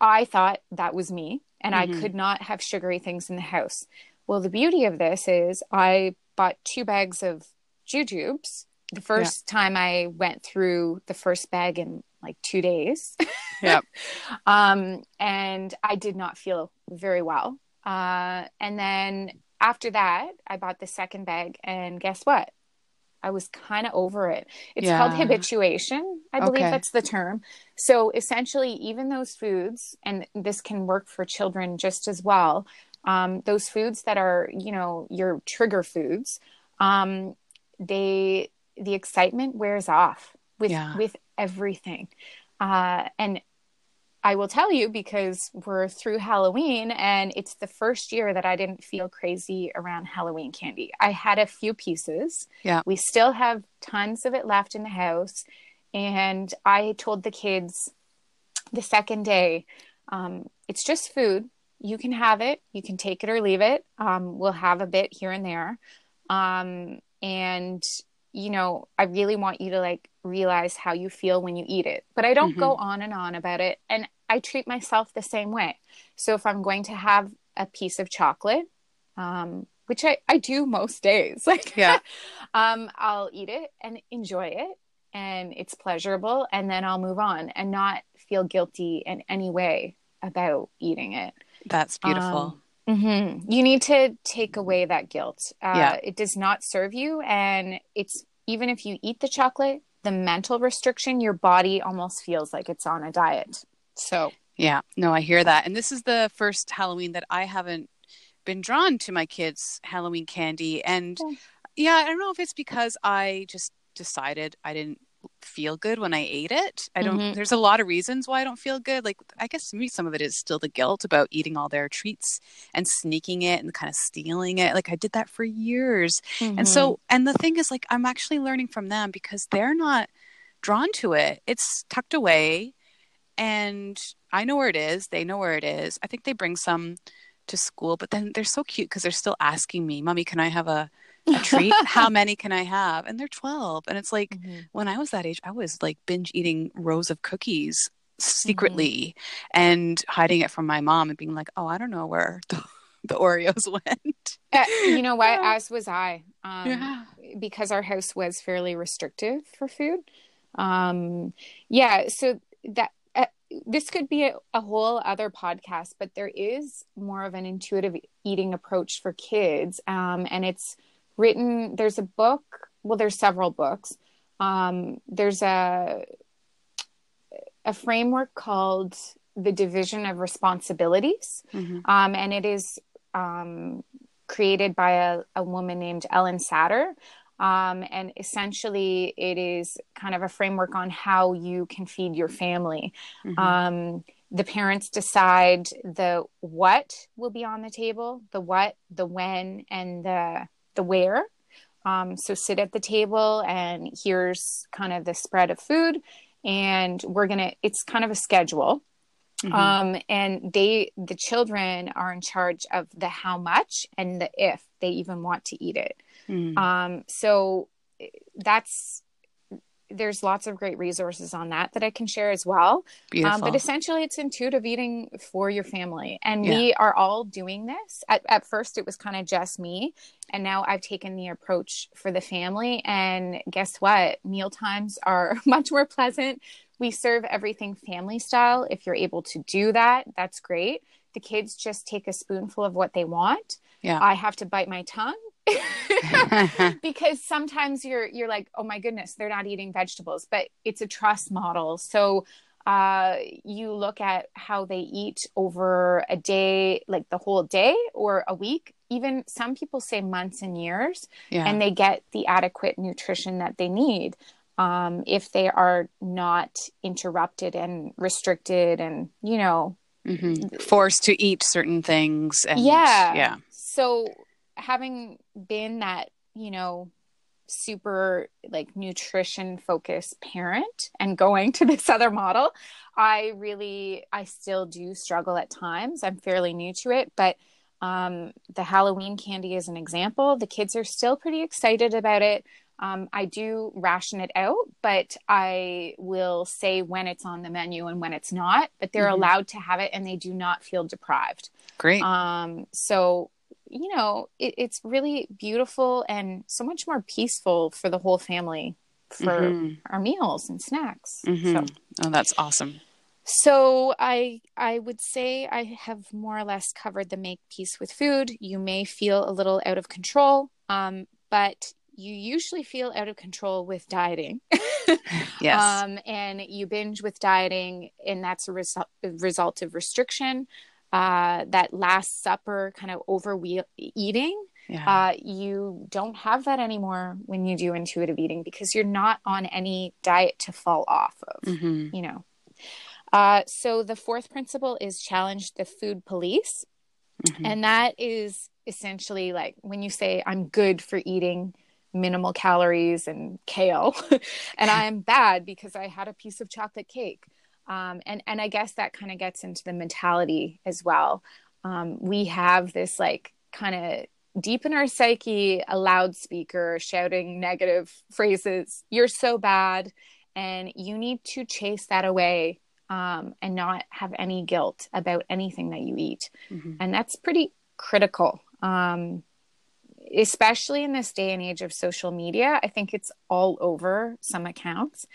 Speaker 2: I thought that was me and mm-hmm. I could not have sugary things in the house. Well, the beauty of this is I bought two bags of jujubes. The first yeah. time I went through the first bag in like two days.
Speaker 1: yeah.
Speaker 2: um, and I did not feel very well. Uh, and then after that, I bought the second bag, and guess what? I was kind of over it. It's yeah. called habituation. I believe okay. that's the term. So essentially, even those foods, and this can work for children just as well, um, those foods that are you know your trigger foods um, they the excitement wears off with yeah. with everything uh, and I will tell you because we're through Halloween and it's the first year that I didn't feel crazy around Halloween candy. I had a few pieces.
Speaker 1: Yeah.
Speaker 2: We still have tons of it left in the house. And I told the kids the second day, um, it's just food you can have it. You can take it or leave it. Um, we'll have a bit here and there. Um, and, you know, I really want you to like realize how you feel when you eat it. But I don't mm-hmm. go on and on about it. And I treat myself the same way. So if I'm going to have a piece of chocolate, um, which I, I do most days, like,
Speaker 1: yeah,
Speaker 2: um, I'll eat it and enjoy it and it's pleasurable. And then I'll move on and not feel guilty in any way about eating it.
Speaker 1: That's beautiful.
Speaker 2: Um, mm-hmm. You need to take away that guilt. Uh, yeah. It does not serve you. And it's even if you eat the chocolate, the mental restriction, your body almost feels like it's on a diet. So,
Speaker 1: yeah, no, I hear that. And this is the first Halloween that I haven't been drawn to my kids' Halloween candy. And yeah, I don't know if it's because I just decided I didn't feel good when I ate it. I don't, mm-hmm. there's a lot of reasons why I don't feel good. Like, I guess maybe some of it is still the guilt about eating all their treats and sneaking it and kind of stealing it. Like, I did that for years. Mm-hmm. And so, and the thing is, like, I'm actually learning from them because they're not drawn to it. It's tucked away and I know where it is. They know where it is. I think they bring some to school, but then they're so cute because they're still asking me, Mommy, can I have a, a treat. How many can I have? And they're 12. And it's like mm-hmm. when I was that age, I was like binge eating rows of cookies secretly mm-hmm. and hiding it from my mom and being like, oh, I don't know where the, the Oreos went.
Speaker 2: Uh, you know what? As was I. Um, yeah. Because our house was fairly restrictive for food. Um, yeah. So that. Uh, this could be a, a whole other podcast, but there is more of an intuitive eating approach for kids, um, and it's written there's a book well there's several books um, there's a a framework called the division of responsibilities mm-hmm. um, and it is um, created by a, a, woman named Ellyn Satter um, and essentially it is kind of a framework on how you can feed your family mm-hmm. Um, the parents decide the what will be on the table the what the when and the the where. Um, so sit at the table and here's kind of the spread of food. And we're going to, it's kind of a schedule. Mm-hmm. Um, and they, the children, are in charge of the how much and the if they even want to eat it. Mm. Um, so that's there's lots of great resources on that that I can share as well. Um, but essentially, it's intuitive eating for your family. And yeah. we are all doing this. At, at first, it was kind of just me. And now I've taken the approach for the family. And guess what? Meal times are much more pleasant. We serve everything family style. If you're able to do that, that's great. The kids just take a spoonful of what they want. Yeah. I have to bite my tongue because sometimes you're you're like oh my goodness they're not eating vegetables but it's a trust model so uh, you look at how they eat over a day like the whole day or a week even some people say months and years yeah. and they get the adequate nutrition that they need um, if they are not interrupted and restricted and you know
Speaker 1: mm-hmm. forced to eat certain things and
Speaker 2: yeah yeah so having been that, you know, super like nutrition focused parent and going to this other model, I really, I still do struggle at times. I'm fairly new to it, but um, the Halloween candy is an example. The kids are still pretty excited about it. Um, I do ration it out, but I will say when it's on the menu and when it's not. But they're mm-hmm. allowed to have it, and they do not feel deprived.
Speaker 1: Great.
Speaker 2: Um, so you know, it, it's really beautiful and so much more peaceful for the whole family for mm-hmm. our meals and snacks.
Speaker 1: Mm-hmm. So. Oh, that's awesome.
Speaker 2: So I I would say I have more or less covered the make peace with food. You may feel a little out of control, um, but you usually feel out of control with dieting.
Speaker 1: yes.
Speaker 2: Um, and you binge with dieting, and that's a result result of restriction uh, that last supper kind of overeating yeah. uh, you don't have that anymore when you do intuitive eating because you're not on any diet to fall off of mm-hmm. you know uh, so the fourth principle is challenge the food police mm-hmm. and that is essentially like when you say i'm good for eating minimal calories and kale and i am bad because i had a piece of chocolate cake um, and and I guess that kind of gets into the mentality as well. Um, we have this like kind of deep in our psyche a loudspeaker shouting negative phrases. You're so bad, and you need to chase that away um, and not have any guilt about anything that you eat, mm-hmm. and that's pretty critical. Um, especially in this day and age of social media, I think it's all over some accounts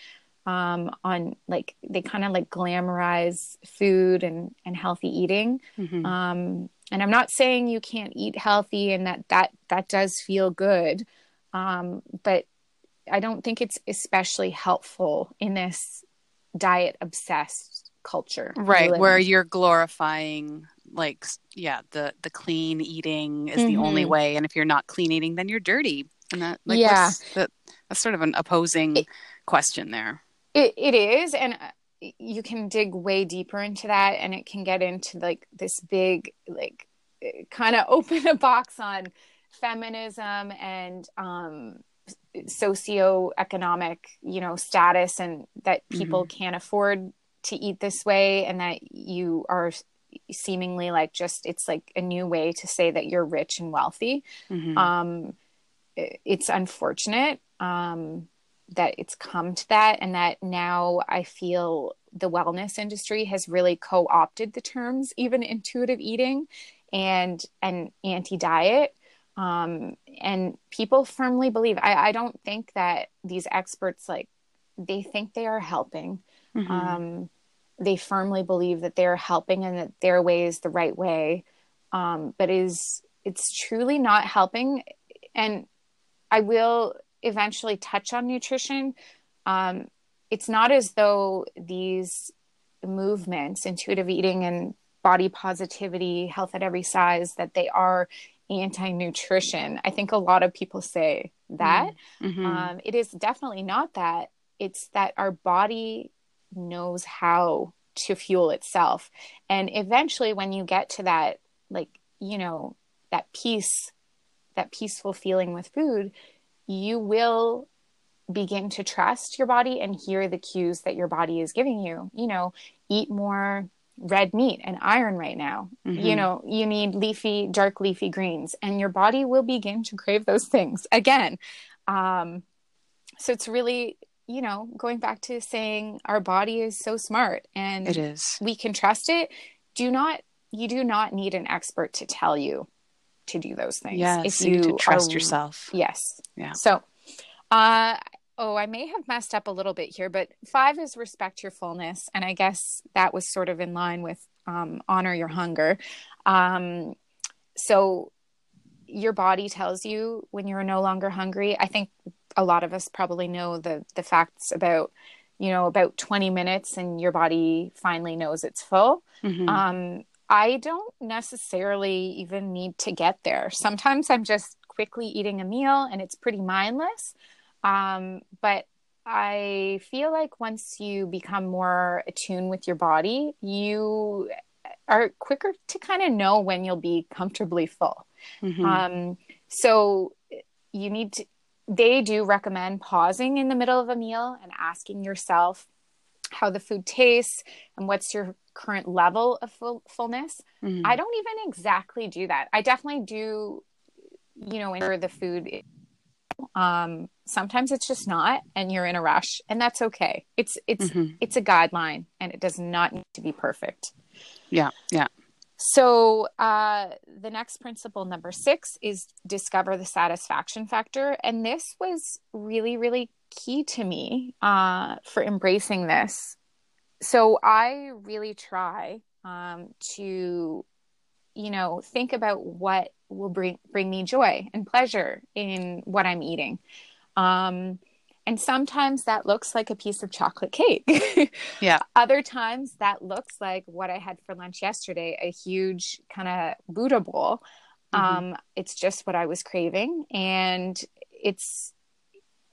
Speaker 2: um, on like they kind of like glamorize food and and healthy eating. Mm-hmm. Um, and I'm not saying you can't eat healthy and that that that does feel good, um, but I don't think it's especially helpful in this diet obsessed culture.
Speaker 1: Right, where you're glorifying like yeah, the the clean eating is mm-hmm. the only mm-hmm. way and if you're not clean eating then you're dirty. And that like yeah. that, that's sort of an opposing it, question there.
Speaker 2: It, it is. And uh, you can dig way deeper into that and it can get into like this big, like, uh, kind of open a box on feminism and um, socioeconomic, you know, status and that people mm-hmm. can't afford to eat this way and that you are seemingly like just it's like a new way to say that you're rich and wealthy mm-hmm. um it's unfortunate um that it's come to that and that now I feel the wellness industry has really co-opted the terms even intuitive eating and and anti-diet. Um, and people firmly believe I, I don't think that these experts like they think they are helping. Mm-hmm. um, they firmly believe that they're helping and that their way is the right way. Um, but is it's truly not helping. And i will eventually touch on nutrition, um, it's not as though these movements, intuitive eating and body positivity, health at every size, that they are anti nutrition. I think a lot of people say that. Mm-hmm. Um, it is definitely not that. It's that our body knows how to fuel itself. And eventually, when you get to that, like, you know, that peace, that peaceful feeling with food, you will begin to trust your body and hear the cues that your body is giving you. You know, eat more red meat and iron right now.
Speaker 1: Mm-hmm.
Speaker 2: You know, you need leafy, dark leafy greens, and your body will begin to crave those things again. Um, so it's really, you know, going back to saying our body is so smart and
Speaker 1: It is.
Speaker 2: we can trust it. Do not, you do not need an expert to tell you to do those things.
Speaker 1: Yes, you need to trust
Speaker 2: are-
Speaker 1: yourself.
Speaker 2: Yes.
Speaker 1: Yeah.
Speaker 2: So, uh, oh, I may have messed up a little bit here, but five is respect your fullness. And I guess that was sort of in line with um, honor your hunger. Um, so, your body tells you when you're no longer hungry. I think a lot of us probably know the the facts about you know about 20 minutes and your body finally knows it's full
Speaker 1: Mhm.
Speaker 2: um, I don't necessarily even need to get there. Sometimes I'm just quickly eating a meal and it's pretty mindless. Um, but I feel like once you become more attuned with your body, you are quicker to kind of know when you'll be comfortably full.
Speaker 1: Mhm.
Speaker 2: Um, so you need to, they do recommend pausing in the middle of a meal and asking yourself how the food tastes and what's your current level of full, fullness.
Speaker 1: Mhm.
Speaker 2: I don't even exactly do that. I definitely do, you know, enter the food. Um, sometimes it's just not, and you're in a rush, and that's okay. It's it's
Speaker 1: Mhm.
Speaker 2: it's a guideline, and it does not need to be perfect.
Speaker 1: Yeah. Yeah.
Speaker 2: So, uh, the next principle, number six, is discover the satisfaction factor. And this was really, really key to me uh, for embracing this. So, I really try um, to, you know, think about what will bring, bring me joy and pleasure in what I'm eating. Um, and sometimes that looks like a piece of chocolate cake.
Speaker 1: Yeah.
Speaker 2: Other times that looks like what I had for lunch yesterday, a huge kind of Buddha bowl.
Speaker 1: Mhm.
Speaker 2: Um, it's just what I was craving. And it's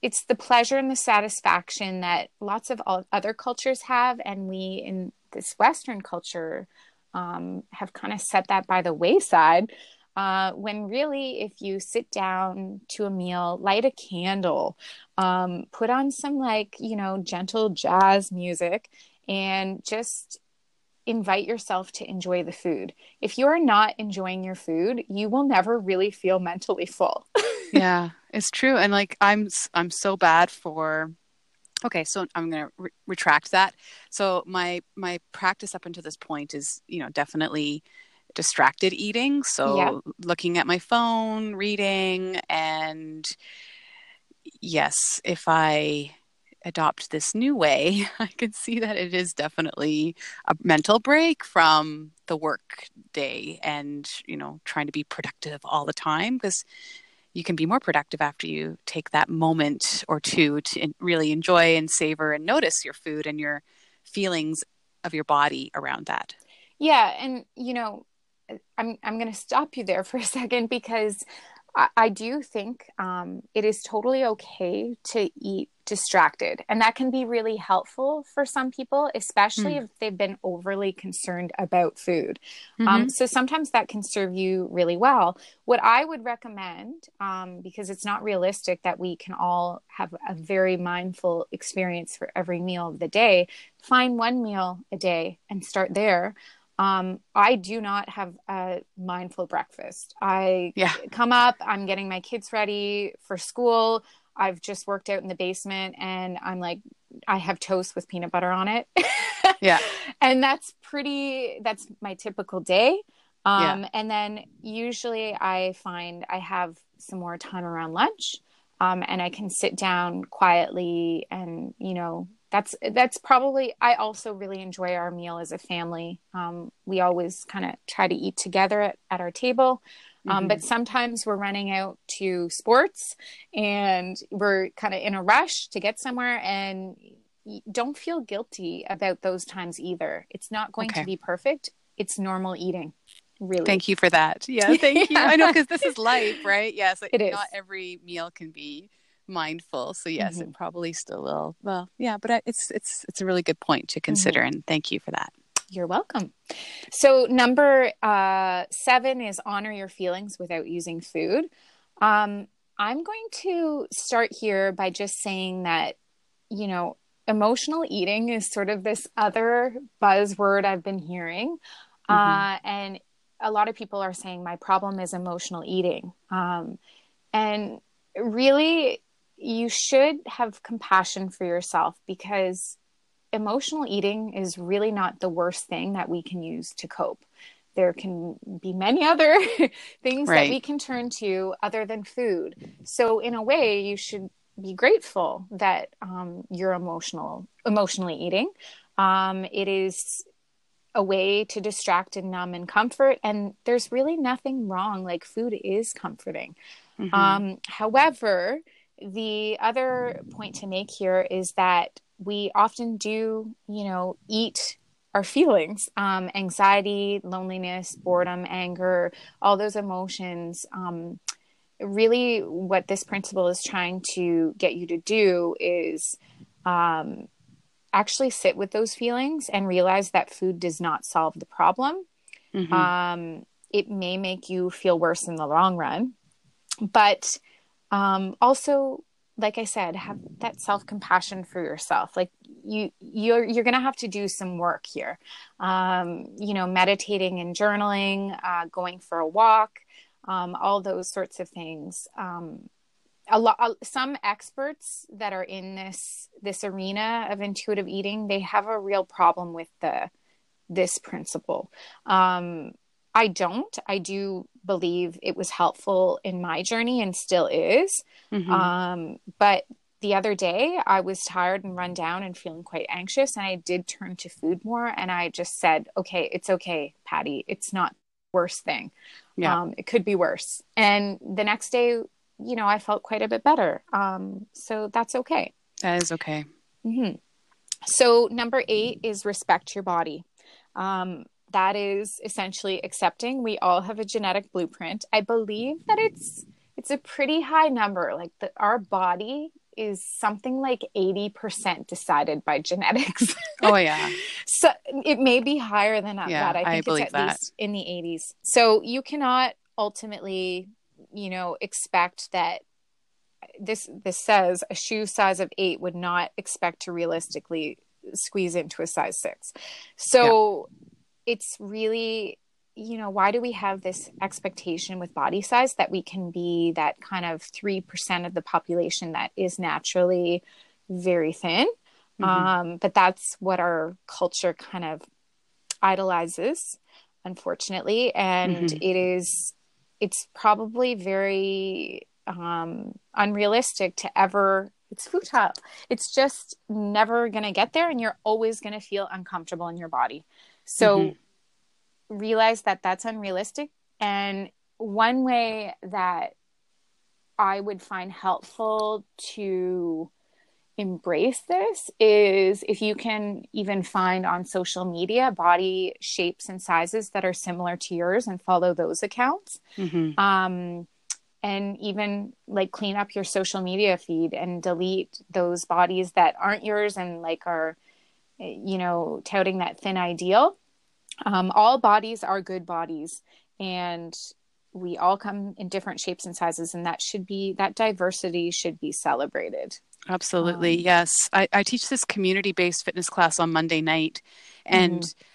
Speaker 2: it's the pleasure and the satisfaction that lots of other cultures have, and we in this Western culture um, have kind of set that by the wayside. Uh, when really, if you sit down to a meal, light a candle, um, put on some like you know gentle jazz music, and just invite yourself to enjoy the food. If you are not enjoying your food, you will never really feel mentally full.
Speaker 1: yeah it's true and like i'm I'm so bad for okay so i'm going to re- retract that so my my practice up until this point is you know definitely distracted eating so
Speaker 2: Yeah.
Speaker 1: looking at my phone reading and yes if i adopt this new way i can see that it is definitely a mental break from the work day and you know trying to be productive all the time because you can be more productive after you take that moment or two to really enjoy and savor and notice your food and your feelings of your body around that.
Speaker 2: Yeah, and you know, I'm I'm going to stop you there for a second because I, I do think um, it is totally okay to eat distracted, and that can be really helpful for some people, especially if they've been overly concerned about food. Um, so sometimes that can serve you really well. What I would recommend, um, because it's not realistic that we can all have a very mindful experience for every meal of the day, find one meal a day and start there. Um, I do not have a mindful breakfast. I
Speaker 1: Yeah.
Speaker 2: come up, I'm getting my kids ready for school. I've just worked out in the basement and I'm like, I have toast with peanut butter on it.
Speaker 1: Yeah.
Speaker 2: and that's pretty, that's my typical day. Um,
Speaker 1: Yeah.
Speaker 2: And then usually I find I have some more time around lunch um, and I can sit down quietly and, you know, that's that's probably I also really enjoy our meal as a family. Um, we always kind of try to eat together at, at our table. Um,
Speaker 1: Mhm.
Speaker 2: But sometimes we're running out to sports and we're kind of in a rush to get somewhere and don't feel guilty about those times either. It's not going
Speaker 1: Okay.
Speaker 2: to be perfect. It's normal eating. Really.
Speaker 1: Thank you for that. Yeah, thank you. I know because this is life, right? Yes,
Speaker 2: It is.
Speaker 1: Not every meal can be mindful, so yes,
Speaker 2: Mhm.
Speaker 1: it probably still will. Well, yeah, but it's it's it's a really good point to consider, and thank you for that.
Speaker 2: You're welcome. So, number uh, seven is honor your feelings without using food. Um, I'm going to start here by just saying that, you know, emotional eating is sort of this other buzzword I've been hearing. Mm-hmm. Uh, and a lot of people are saying my problem is emotional eating. Um, and really, you should have compassion for yourself because emotional eating is really not the worst thing that we can use to cope. There can be many other things right. that we can turn to other than food. So, in a way, you should be grateful that um, you're emotional, emotionally eating. Um, it is a way to distract and numb and comfort, and there's really nothing wrong. Like food is comforting. Mm-hmm. Um, however, the other point to make here is that we often do, you know, eat our feelings um, anxiety, loneliness, boredom, anger, all those emotions. Um, really, what this principle is trying to get you to do is um, actually sit with those feelings and realize that food does not solve the problem. Mm-hmm. Um, it may make you feel worse in the long run, but um, also like i said have that self-compassion for yourself. Like you you're you're gonna have to do some work here. Um, you know meditating and journaling uh, going for a walk um, all those sorts of things. Um, a lot some experts that are in this this arena of intuitive eating they have a real problem with the this principle. Um, I don't. I do believe it was helpful in my journey and still is. Mm-hmm. Um, but the other day, I was tired and run down and feeling quite anxious, and I did turn to food more. And I just said, "Okay, it's okay, Patti. It's not worst thing. Yeah. Um, it could be worse." And the next day, you know, I felt quite a bit better. Um, so that's okay.
Speaker 1: That is okay.
Speaker 2: Mm-hmm. So number eight is respect your body. Um, that is essentially accepting we all have a genetic blueprint. I believe that it's it's a pretty high number. Like the, our body is something like 80% decided by genetics.
Speaker 1: Oh yeah.
Speaker 2: so it may be higher than yeah, that. I think I it's at that. least in the 80s. So you cannot ultimately, you know, expect that this this says a shoe size of 8 would not expect to realistically squeeze into a size 6. So yeah it's really you know why do we have this expectation with body size that we can be that kind of 3% of the population that is naturally very thin mm-hmm. um, but that's what our culture kind of idolizes unfortunately and mm-hmm. it is it's probably very um, unrealistic to ever it's futile it's just never going to get there and you're always going to feel uncomfortable in your body so mm-hmm. realize that that's unrealistic. And one way that I would find helpful to embrace this is if you can even find on social media body shapes and sizes that are similar to yours and follow those accounts. Mm-hmm. Um, and even like clean up your social media feed and delete those bodies that aren't yours and like are you know, touting that thin ideal. Um, all bodies are good bodies, and we all come in different shapes and sizes, and that should be that diversity should be celebrated.
Speaker 1: Absolutely, um, yes. I, I, teach this community-based fitness class on Monday night, and. Mm-hmm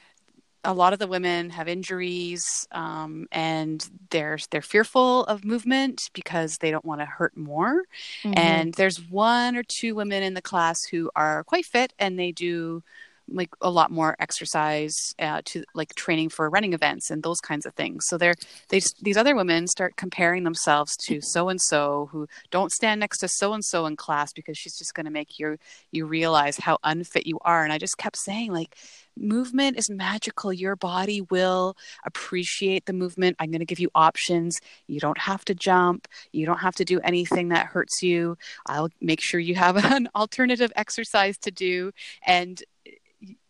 Speaker 1: a lot of the women have injuries um, and they're they're fearful of movement because they don't want to hurt more mm-hmm. and there's one or two women in the class who are quite fit and they do like a lot more exercise uh, to like training for running events and those kinds of things. So they're they these other women start comparing themselves to so and so who don't stand next to so and so in class because she's just going to make you you realize how unfit you are. And I just kept saying like movement is magical. Your body will appreciate the movement. I'm going to give you options. You don't have to jump. You don't have to do anything that hurts you. I'll make sure you have an alternative exercise to do and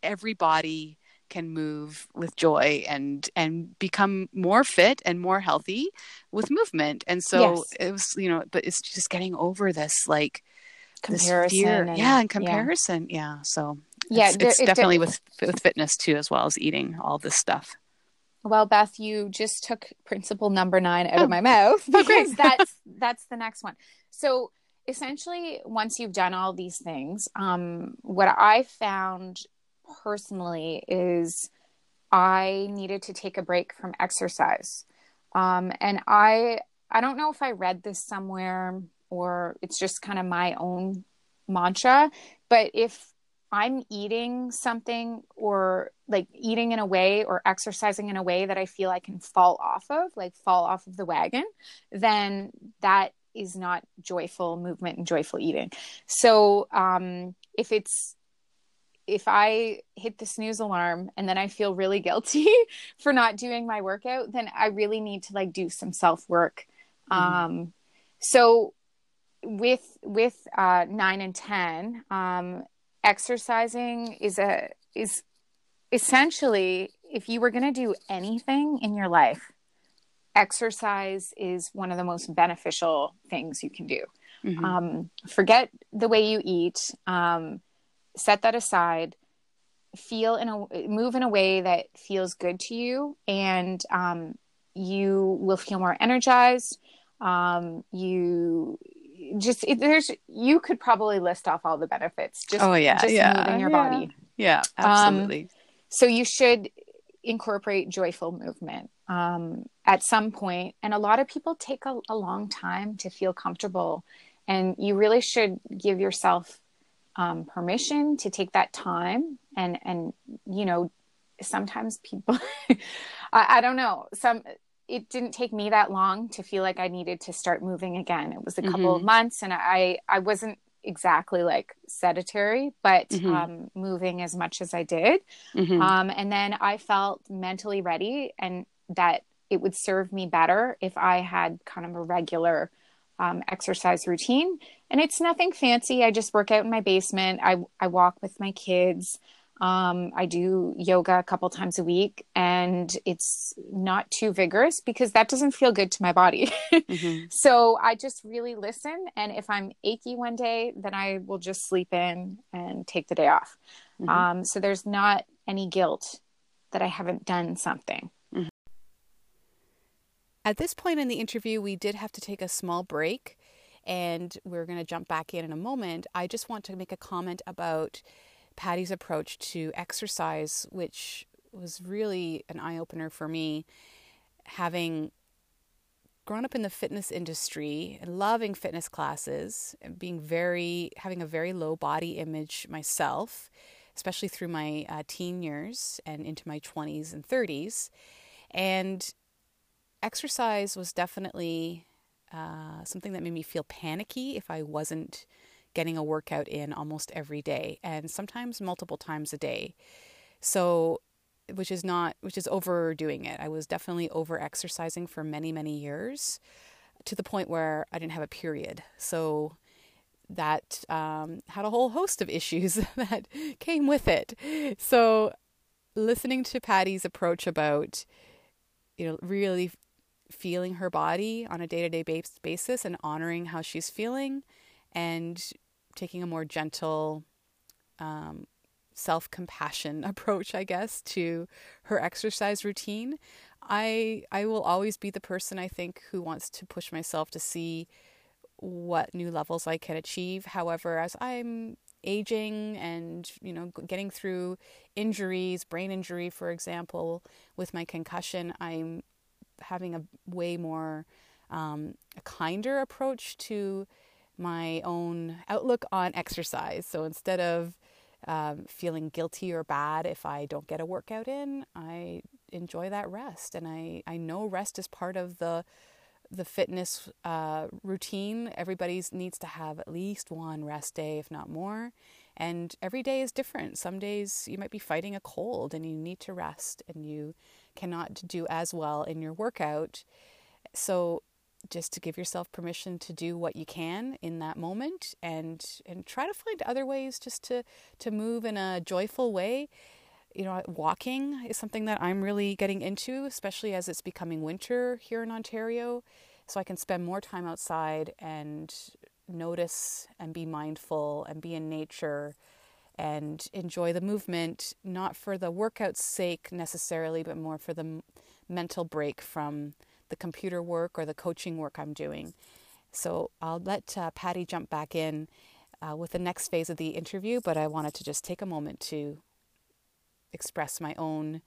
Speaker 1: everybody can move with joy and and become more fit and more healthy with movement. And so yes. it was you know but it's just getting over this like
Speaker 2: comparison
Speaker 1: and, yeah and comparison. Yeah, yeah so yeah it's, it's definitely it, with with fitness too as well as eating all this stuff.
Speaker 2: Well beth you just took principle number nine out oh. of my mouth
Speaker 1: because
Speaker 2: that's that's the next one. So essentially, once you've done all these things, um, what I found personally is I needed to take a break from exercise. Um, and I I don't know if I read this somewhere or it's just kind of my own mantra, but if I'm eating something or like eating in a way or exercising in a way that I feel I can fall off of, like fall off of the wagon, then that is not joyful movement and joyful eating. So um, if it's if I hit the snooze alarm and then I feel really guilty for not doing my workout, then I really need to like do some self work. Mm-hmm. Um, so with with uh, nine and ten, um, exercising is a is essentially if you were going to do anything in your life, exercise is one of the most beneficial things you can do. Mm-hmm. Um, forget the way you eat. Um, set that aside. Feel in a move in a way that feels good to you, and um, you will feel more energized. Um, you just it, there's you could probably list off all the benefits. Just
Speaker 1: oh yeah,
Speaker 2: just
Speaker 1: yeah,
Speaker 2: moving your
Speaker 1: yeah.
Speaker 2: body.
Speaker 1: Yeah, absolutely. Um,
Speaker 2: so you should incorporate joyful movement um, at some point and a lot of people take a, a, long time to feel comfortable and you really should give yourself um, permission to take that time and and you know sometimes people I, I, don't know some it didn't take me that long to feel like i needed to start moving again it was a couple mm-hmm. of months and i i wasn't exactly like sedentary, but mm-hmm. um, moving as much as I did. Mm-hmm. Um, and then I felt mentally ready and that it would serve me better if I had kind of a regular um, exercise routine. And it's nothing fancy. I just work out in my basement. I, I walk with my kids. Um, I do yoga a couple times a week, and it's not too vigorous because that doesn't feel good to my body. mm-hmm. So I just really listen. And if I'm achy one day, then I will just sleep in and take the day off. Mm-hmm. Um, so there's not any guilt that I haven't done something.
Speaker 1: At this point in the interview, we did have to take a small break, and we're going to jump back in in a moment. I just want to make a comment about Patti's approach to exercise, which was really an eye opener for me, having grown up in the fitness industry and loving fitness classes and being very having a very low body image myself especially through my uh, teen years and into my 20s and 30s and exercise was definitely uh, something that made me feel panicky if i wasn't getting a workout in almost every day and sometimes multiple times a day. So, which is not, which is overdoing it. I was definitely over exercising for many, many years to the point where I didn't have a period. So, that um, had a whole host of issues that came with it. So, listening to Patti's approach about, you know, really feeling her body on a day to day basis and honoring how she's feeling and taking a more gentle, um, self compassion approach, I guess, to her exercise routine. I I will always be the person I think who wants to push myself to see what new levels I can achieve. However, as I'm aging and you know getting through injuries, brain injury, for example, with my concussion, I'm having a way more um, a kinder approach to my own outlook on exercise. So instead of um, feeling guilty or bad if I don't get a workout in, I enjoy that rest, and I I know rest is part of the the fitness uh, routine. Everybody needs to have at least one rest day, if not more. And every day is different. Some days you might be fighting a cold and you need to rest, and you cannot do as well in your workout. So just to give yourself permission to do what you can in that moment and and try to find other ways just to to move in a joyful way. You know walking is something that I'm really getting into especially as it's becoming winter here in Ontario. So I can spend more time outside and notice and be mindful and be in nature and enjoy the movement not for the workout's sake necessarily but more for the mental break from the computer work or the coaching work I'm doing. So I'll let uh, Patti jump back in uh, with the next phase of the interview, but I wanted to just take a moment to express my own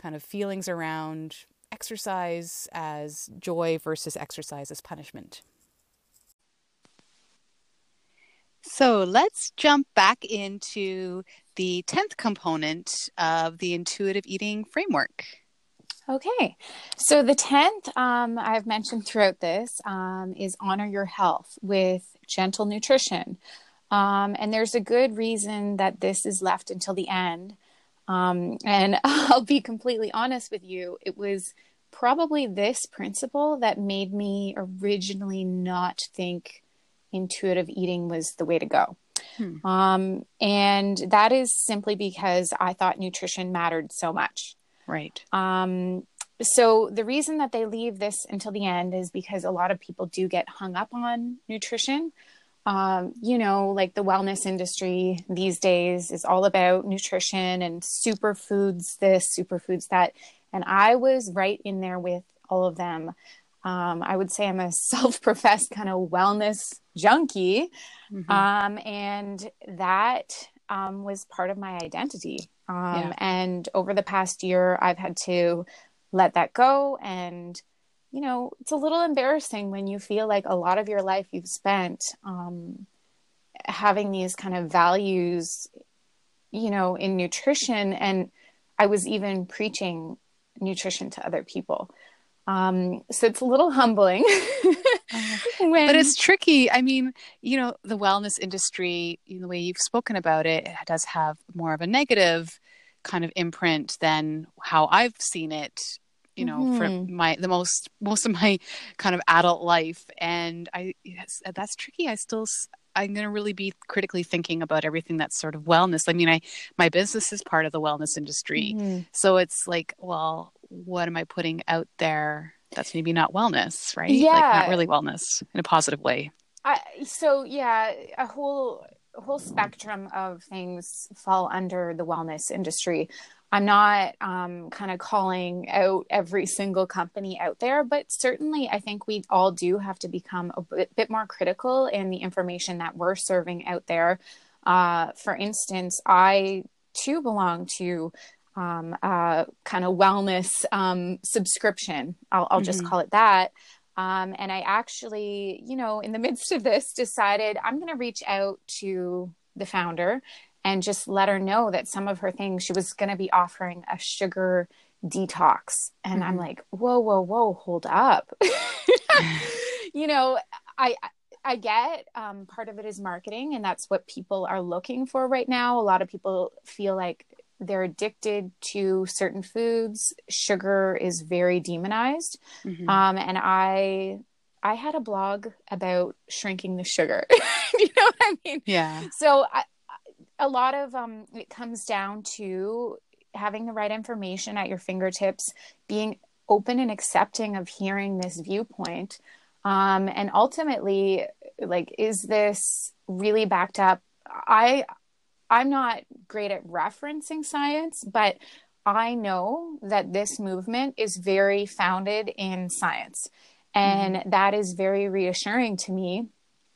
Speaker 1: kind of feelings around exercise as joy versus exercise as punishment. So let's jump back into the 10th component of the intuitive eating framework.
Speaker 2: Okay. So the 10th, um, I've mentioned throughout this, um, is honor your health with gentle nutrition. Um, and there's a good reason that this is left until the end. Um, and I'll be completely honest with you, it was probably this principle that made me originally not think intuitive eating was the way to go. Hmm. Um, and that is simply because I thought nutrition mattered so much.
Speaker 1: Right.
Speaker 2: Um, so the reason that they leave this until the end is because a lot of people do get hung up on nutrition. Um, you know, like the wellness industry these days is all about nutrition and superfoods this, superfoods that. And I was right in there with all of them. Um, I would say I'm a self professed kind of wellness junkie. Mm-hmm. Um, and that um, was part of my identity. Um, yeah. And over the past year, I've had to let that go. And, you know, it's a little embarrassing when you feel like a lot of your life you've spent um, having these kind of values, you know, in nutrition. And I was even preaching nutrition to other people. Um, so it's a little humbling.
Speaker 1: when... But it's tricky. I mean, you know, the wellness industry, know, the way you've spoken about it, it does have more of a negative kind of imprint than how I've seen it you know mm-hmm. for my the most most of my kind of adult life and i yes, that's tricky i still i'm going to really be critically thinking about everything that's sort of wellness i mean i my business is part of the wellness industry mm-hmm. so it's like well what am i putting out there that's maybe not wellness, right?
Speaker 2: Yeah.
Speaker 1: Like not really wellness in a positive way.
Speaker 2: I, so yeah, a whole a whole spectrum of things fall under the wellness industry. I'm not um, kind of calling out every single company out there, but certainly I think we all do have to become a bit, bit more critical in the information that we're serving out there. Uh, for instance, I too belong to um, uh, kind of wellness um, subscription. I'll, I'll mm-hmm. just call it that. Um, and I actually, you know, in the midst of this, decided I'm going to reach out to the founder and just let her know that some of her things she was going to be offering a sugar detox. And mm-hmm. I'm like, whoa, whoa, whoa, hold up. you know, I I get um, part of it is marketing, and that's what people are looking for right now. A lot of people feel like they're addicted to certain foods. Sugar is very demonized. Mm-hmm. Um, and I I had a blog about shrinking the sugar. you know what I mean?
Speaker 1: Yeah.
Speaker 2: So I, a lot of um, it comes down to having the right information at your fingertips, being open and accepting of hearing this viewpoint. Um, and ultimately, like, is this really backed up? I I'm not great at referencing science, but I know that this movement is very founded in science. And mm-hmm. that is very reassuring to me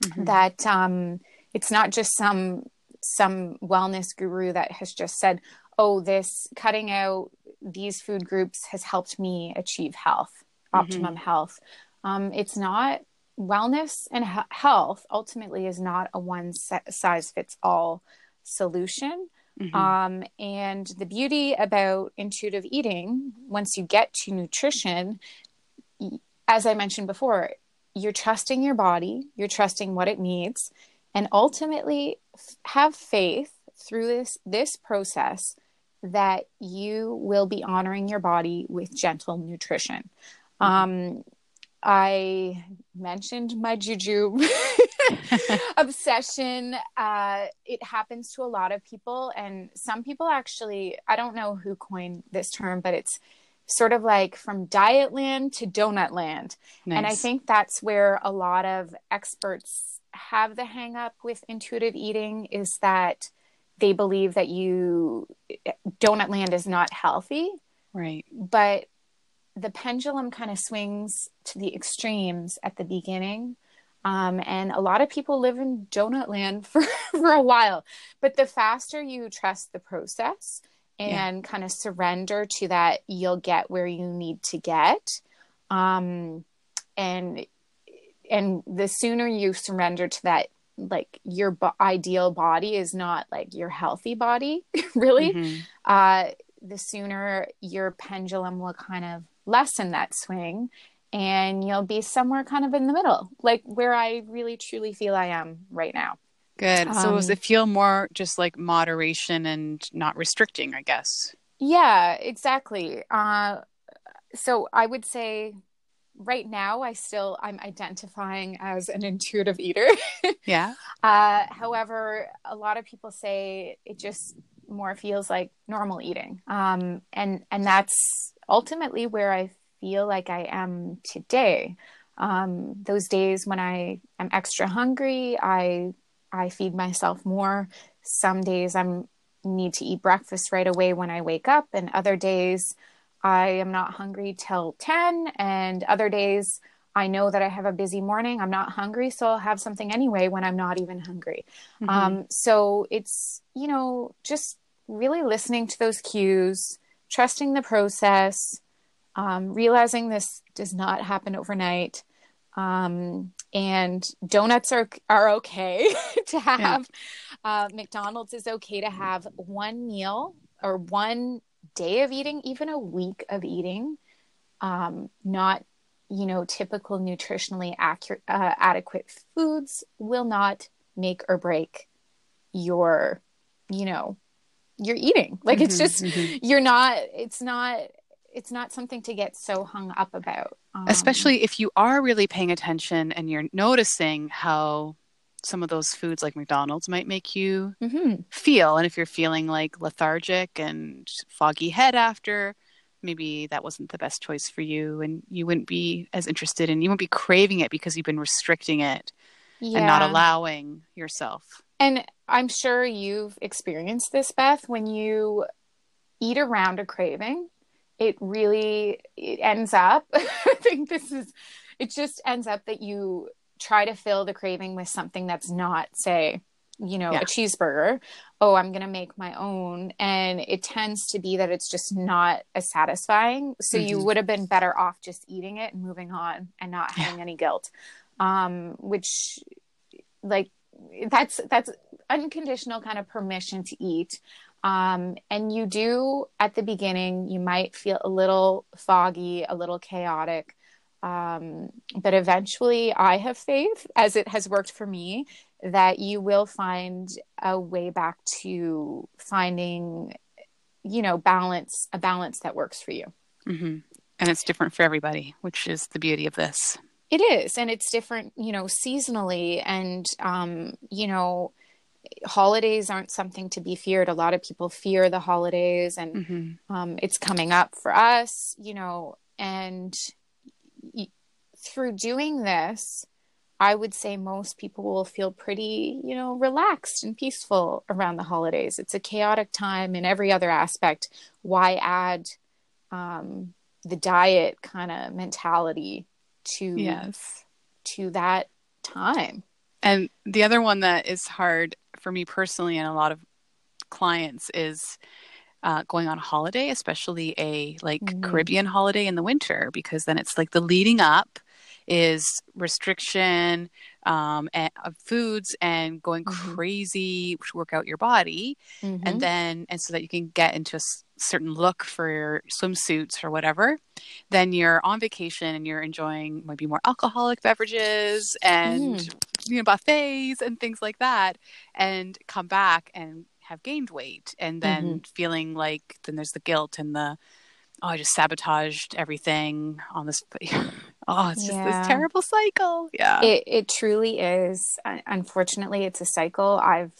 Speaker 2: mm-hmm. that um, it's not just some some wellness guru that has just said, "Oh, this cutting out these food groups has helped me achieve health, mm-hmm. optimum health." Um, it's not wellness and he- health ultimately is not a one size fits all solution. Mm-hmm. Um, and the beauty about intuitive eating, once you get to nutrition, as I mentioned before, you're trusting your body, you're trusting what it needs, and ultimately have faith through this this process that you will be honoring your body with gentle nutrition. Mm-hmm. Um, I mentioned my juju obsession. Uh, it happens to a lot of people, and some people actually, I don't know who coined this term, but it's sort of like from diet land to donut land. Nice. And I think that's where a lot of experts have the hang up with intuitive eating is that they believe that you donut land is not healthy.
Speaker 1: Right.
Speaker 2: But the pendulum kind of swings to the extremes at the beginning. Um, and a lot of people live in donut land for, for a while. But the faster you trust the process and yeah. kind of surrender to that, you'll get where you need to get. Um, and and the sooner you surrender to that like your bo- ideal body is not like your healthy body really mm-hmm. uh the sooner your pendulum will kind of lessen that swing and you'll be somewhere kind of in the middle, like where I really truly feel I am right now.
Speaker 1: Good. Um, so does it feel more just like moderation and not restricting, I guess?
Speaker 2: Yeah, exactly. Uh, so I would say right now I still I'm identifying as an intuitive eater.
Speaker 1: yeah.
Speaker 2: Uh, however, a lot of people say it just more feels like normal eating. Um, and and that's ultimately where I feel like I am today. Um, those days when I am extra hungry, I I feed myself more. Some days I'm need to eat breakfast right away when I wake up, and other days I am not hungry till ten, and other days I know that I have a busy morning. I'm not hungry, so I'll have something anyway when I'm not even hungry. Mm-hmm. Um, so it's you know just really listening to those cues, trusting the process, um, realizing this does not happen overnight. Um, and donuts are are okay to have. Yeah. Uh, McDonald's is okay to have one meal or one day of eating, even a week of eating. Um, not you know typical nutritionally accurate uh, adequate foods will not make or break your you know your eating like mm-hmm, it's just mm-hmm. you're not it's not it's not something to get so hung up about.
Speaker 1: Um, Especially if you are really paying attention and you're noticing how some of those foods like McDonald's might make you mm-hmm. feel. And if you're feeling like lethargic and foggy head after, maybe that wasn't the best choice for you and you wouldn't be as interested and you won't be craving it because you've been restricting it yeah. and not allowing yourself.
Speaker 2: And I'm sure you've experienced this, Beth, when you eat around a craving it really it ends up i think this is it just ends up that you try to fill the craving with something that's not say you know yeah. a cheeseburger oh i'm going to make my own and it tends to be that it's just not as satisfying so mm-hmm. you would have been better off just eating it and moving on and not having yeah. any guilt um which like that's that's unconditional kind of permission to eat um, and you do at the beginning, you might feel a little foggy, a little chaotic. Um, but eventually, I have faith, as it has worked for me, that you will find a way back to finding, you know, balance, a balance that works for you.
Speaker 1: Mm-hmm. And it's different for everybody, which is the beauty of this.
Speaker 2: It is. And it's different, you know, seasonally. And, um, you know, holidays aren't something to be feared. A lot of people fear the holidays, and mm-hmm. um, it's coming up for us, you know. And y- through doing this, I would say most people will feel pretty, you know, relaxed and peaceful around the holidays. It's a chaotic time in every other aspect. Why add um, the diet kind of mentality to
Speaker 1: yes
Speaker 2: to that time?
Speaker 1: And the other one that is hard for me personally and a lot of clients is uh, going on a holiday, especially a like mm-hmm. Caribbean holiday in the winter, because then it's like the leading up is restriction um, and, of foods and going mm-hmm. crazy to work out your body, mm-hmm. and then and so that you can get into a certain look for your swimsuits or whatever. Then you're on vacation and you're enjoying maybe more alcoholic beverages and mm. you know buffets and things like that, and come back and have gained weight, and then mm-hmm. feeling like then there's the guilt and the oh, I just sabotaged everything on this. oh, it's just yeah. this terrible cycle. Yeah.
Speaker 2: It, it truly is. Unfortunately, it's a cycle. I've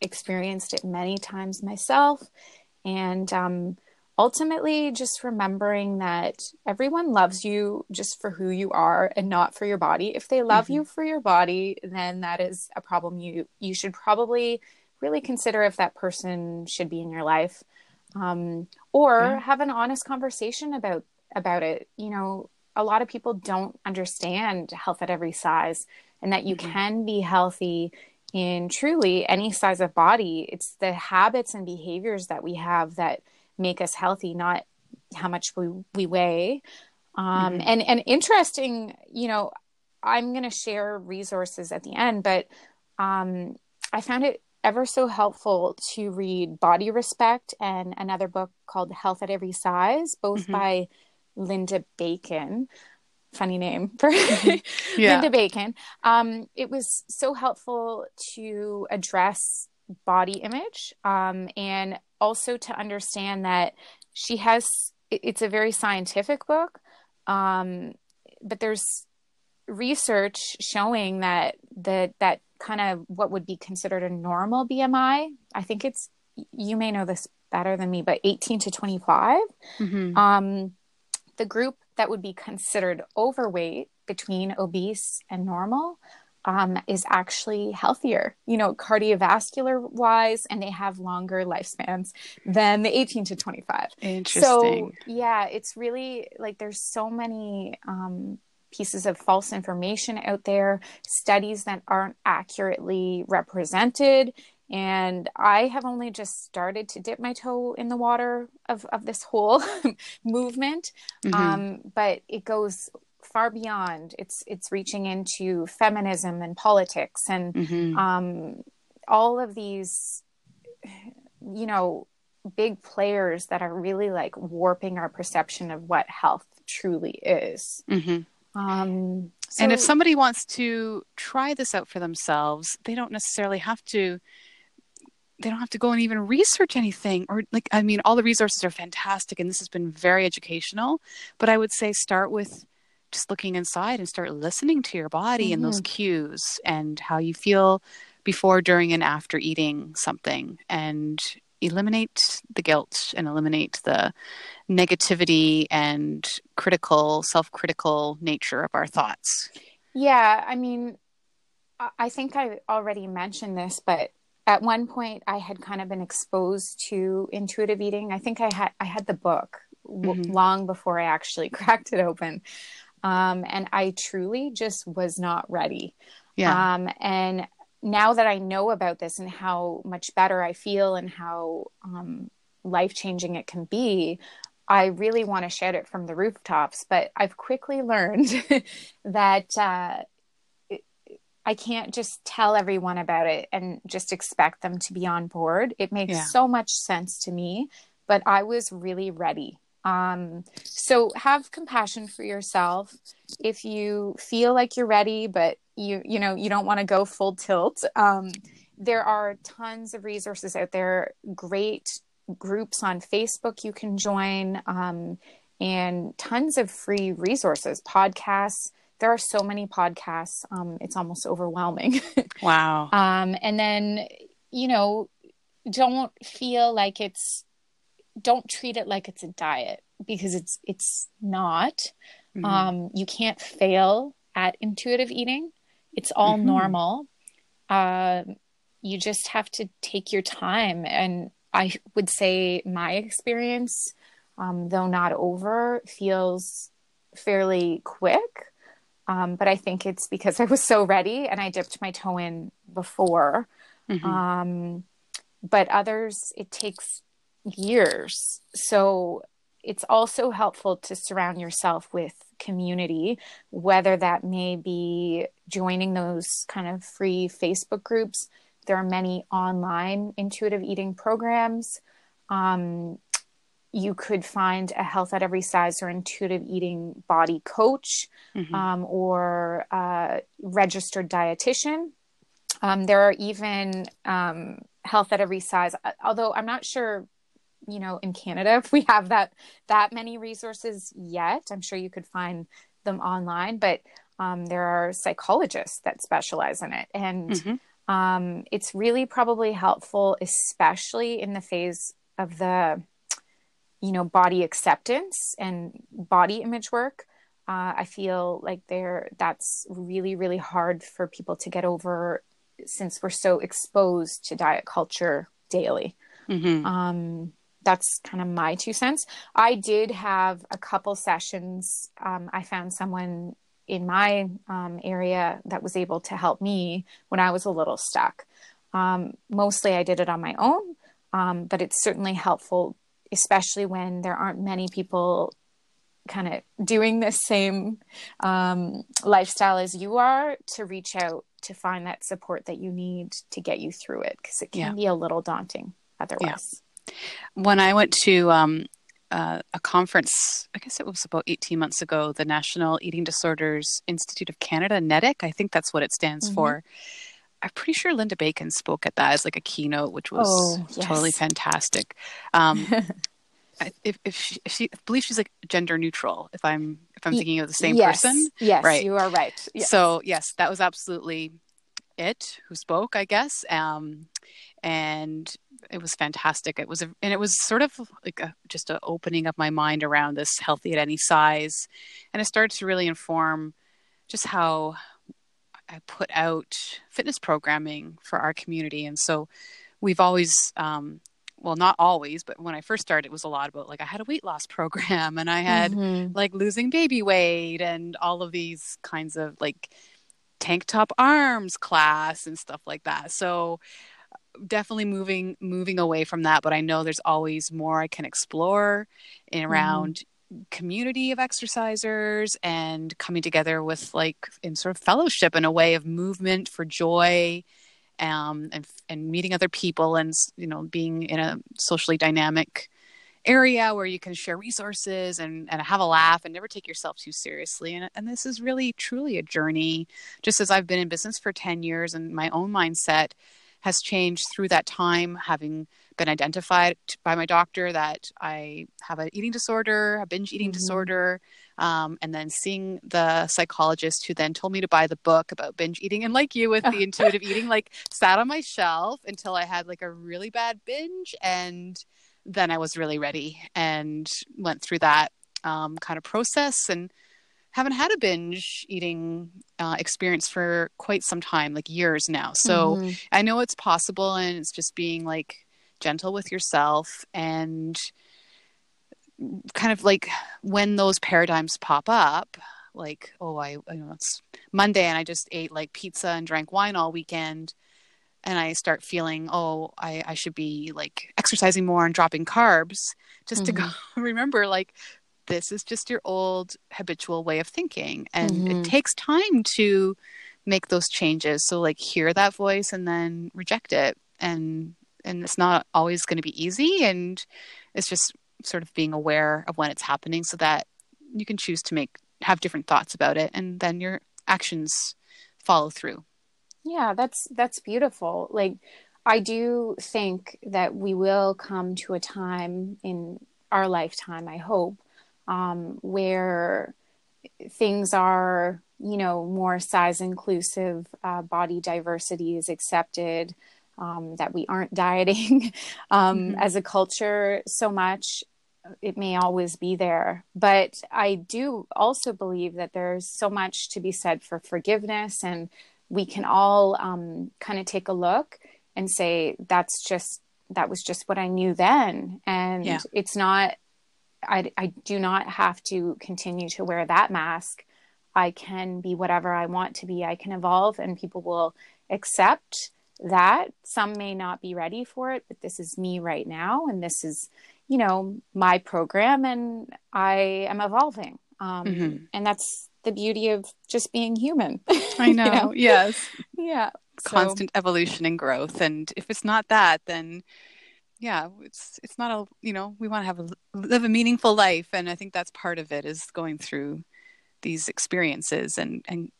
Speaker 2: experienced it many times myself. And um, ultimately, just remembering that everyone loves you just for who you are and not for your body. If they love mm-hmm. you for your body, then that is a problem you you should probably really consider if that person should be in your life um, or yeah. have an honest conversation about about it you know a lot of people don't understand health at every size and that you
Speaker 1: Mhm.
Speaker 2: can be healthy in truly any size of body. It's the habits and behaviors that we have that make us healthy, not how much we, we weigh. Um,
Speaker 1: Mhm.
Speaker 2: and, and interesting, you know, I'm going to share resources at the end, but um, I found it ever so helpful to read Body Respect and another book called Health at Every Size, both
Speaker 1: Mhm.
Speaker 2: by Linda Bacon. Funny name for
Speaker 1: Yeah.
Speaker 2: Linda Bacon. Um, it was so helpful to address body image um, and also to understand that she has, it's a very scientific book, um, but there's research showing that that that kind of what would be considered a normal BMI. I think it's you may know this better than me, but 18 to 25.
Speaker 1: Mhm.
Speaker 2: Um, the group that would be considered overweight between obese and normal um, is actually healthier, you know, cardiovascular wise, and they have longer lifespans than the 18 to 25.
Speaker 1: Interesting.
Speaker 2: So, yeah, it's really like there's so many um, pieces of false information out there, studies that aren't accurately represented. And I have only just started to dip my toe in the water of, of this whole movement.
Speaker 1: Mhm.
Speaker 2: Um, but it goes far beyond. It's it's reaching into feminism and politics and
Speaker 1: Mhm.
Speaker 2: um, all of these, you know, big players that are really like warping our perception of what health truly is.
Speaker 1: Mhm.
Speaker 2: Um,
Speaker 1: and if somebody wants to try this out for themselves, they don't necessarily have to they don't have to go and even research anything or like I mean all the resources are fantastic and this has been very educational, but I would say start with just looking inside and start listening to your body and those mm-hmm. cues and how you feel before, during and after eating something and eliminate the guilt and eliminate the negativity and critical self-critical nature of our thoughts.
Speaker 2: Yeah, I mean, I- I think I already mentioned this, but at one point I had kind of been exposed to intuitive eating. I think I had I had the book w-
Speaker 1: Mhm.
Speaker 2: long before I actually cracked it open, um, and I truly just was not ready.
Speaker 1: Yeah.
Speaker 2: Um, and now that I know about this and how much better I feel and how um, life changing it can be, I really want to shout it from the rooftops. But I've quickly learned that uh, I can't just tell everyone about it and just expect them to be on board. It makes
Speaker 1: Yeah.
Speaker 2: so much sense to me, but I was really ready. Um, so have compassion for yourself. If you feel like you're ready, but you you know you don't want to go full tilt, um, there are tons of resources out there. Great groups on Facebook you can join, um, and tons of free resources, podcasts. There are so many podcasts. Um, it's almost overwhelming.
Speaker 1: wow.
Speaker 2: um, and then you know don't feel like it's don't treat it like it's a diet because it's it's not
Speaker 1: Mhm.
Speaker 2: um, you can't fail at intuitive eating it's all
Speaker 1: Mhm.
Speaker 2: normal um, you just have to take your time and i would say my experience um, though not over feels fairly quick um, but i think it's because i was so ready and i dipped my toe in before.
Speaker 1: Mhm.
Speaker 2: um, but others it takes years. So it's also helpful to surround yourself with community whether that may be joining those kind of free facebook groups. There are many online intuitive eating programs. Um, you could find a health at every size or intuitive eating body coach
Speaker 1: Mhm.
Speaker 2: um, or a registered dietitian. Um, there are even um, health at every size, uh, although I'm not sure, you know, in Canada if we have that that many resources yet. I'm sure you could find them online, but um, there are psychologists that specialize in it, and
Speaker 1: Mhm.
Speaker 2: um, it's really probably helpful, especially in the phase of the you know body acceptance and body image work uh, i feel like there that's really really hard for people to get over since we're so exposed to diet culture daily
Speaker 1: Mhm.
Speaker 2: um, that's kind of my two cents i did have a couple sessions um, i found someone in my um, area that was able to help me when I was a little stuck. Um, mostly I did it on my own, um, but it's certainly helpful, especially when there aren't many people kind of doing the same um, lifestyle as you are to reach out to find that support that you need to get you through it because it can yeah. be a little daunting otherwise.
Speaker 1: Yeah. When I went to um, uh, a conference, I guess it was about 18 months ago, the National Eating Disorders Institute of Canada, NEDIC, I think that's what it stands mm-hmm. for. I'm pretty sure Linda Bacon spoke at that as like a keynote, which was oh, yes. totally fantastic. Um, if, if, she, if she I believe she's like gender neutral, if I'm if I'm thinking of the same
Speaker 2: yes.
Speaker 1: person,
Speaker 2: yes, right, you are right.
Speaker 1: Yes. So yes, that was absolutely it who spoke, I guess. Um, and it was fantastic. It was, a, and it was sort of like a, just an opening of my mind around this healthy at any size, and it started to really inform just how I put out fitness programming for our community. And so we've always, um, well, not always, but when I first started, it was a lot about like I had a weight loss program and I had mm-hmm. like losing baby weight and all of these kinds of like tank top arms class and stuff like that. So definitely moving moving away from that but i know there's always more i can explore in mm-hmm. around. Community of exercisers and coming together with like in sort of fellowship in a way of movement for joy um, and and meeting other people and you know being in a socially dynamic area where you can share resources and, and have a laugh and never take yourself too seriously. And, and this is really, truly a journey. Just as I've been in business for 10 years and my own mindset has changed through that time, having been identified by my doctor that I have an eating disorder, a binge eating mm-hmm. disorder, um, and then seeing the psychologist who then told me to buy the book about binge eating. And like you with the intuitive eating, like sat on my shelf until I had like a really bad binge. And then I was really ready and went through that um, kind of process and haven't had a binge eating uh, experience for quite some time, like years now. So mm-hmm. I know it's possible, and it's just being like gentle with yourself and kind of like when those paradigms pop up like oh i you know it's monday and i just ate like pizza and drank wine all weekend and i start feeling oh i, I should be like exercising more and dropping carbs just mm-hmm. to go remember like this is just your old habitual way of thinking and mm-hmm. it takes time to make those changes so like hear that voice and then reject it and and it's not always going to be easy and it's just sort of being aware of when it's happening so that you can choose to make have different thoughts about it and then your actions follow through.
Speaker 2: Yeah that's that's beautiful. Like i do think that we will come to a time in our lifetime i hope um, where things are, you know, more size inclusive, uh, body diversity is accepted, um, that we aren't dieting um, mm-hmm. as a culture so much. It may always be there. But I do also believe that there's so much to be said for forgiveness, and we can all um, kind of take a look and say, that's just, that was just what I knew then. And yeah. it's not I, I do not have to continue to wear that mask. I can be whatever I want to be. I can evolve, and people will accept that. Some may not be ready for it, but this is me right now, and this is, you know, my program, and I am evolving. Um, mm-hmm. And that's the beauty of just being human.
Speaker 1: I know. you know? Yes.
Speaker 2: Yeah.
Speaker 1: Constant so. evolution and growth. And if it's not that, then yeah it's it's not a you know we want to have a live a meaningful life and i think that's part of it is going through these experiences and and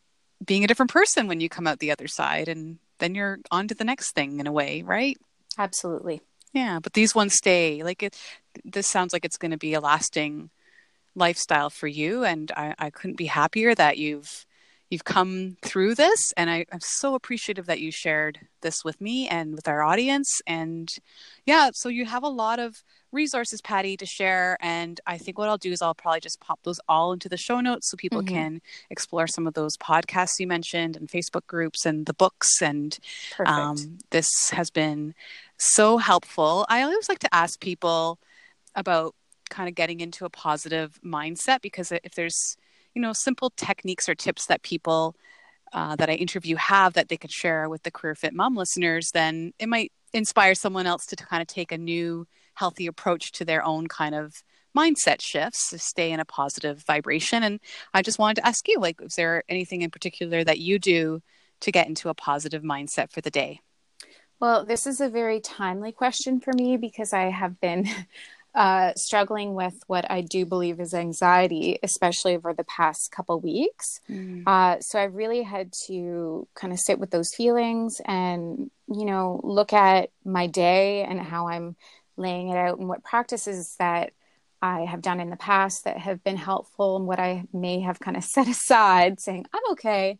Speaker 1: being a different person when you come out the other side and then you're on to the next thing in a way right?
Speaker 2: Absolutely.
Speaker 1: Yeah but these ones stay. Like it this sounds like it's going to be a lasting lifestyle for you and I, I couldn't be happier that you've you've come through this and I, am so appreciative that you shared this with me and with our audience. And yeah so you have a lot of resources patti to share and i think what i'll do is i'll probably just pop those all into the show notes so people mm-hmm. can explore some of those podcasts you mentioned and facebook groups and the books and um, this has been so helpful i always like to ask people about kind of getting into a positive mindset because if there's you know, simple techniques or tips that people uh, that I interview have that they could share with the Career Fit Mom listeners, then it might inspire someone else to, to kind of take a new, healthy approach to their own kind of mindset shifts to stay in a positive vibration. And I just wanted to ask you, like, is there anything in particular that you do to get into a positive mindset for the day?
Speaker 2: Well, this is a very timely question for me because I have been uh, struggling with what I do believe is anxiety, especially over the past couple weeks. Mm. Uh, so I really had to kind of sit with those feelings and, you know, look at my day and how I'm laying it out and what practices that I have done in the past that have been helpful and what I may have kind of set aside saying, I'm okay.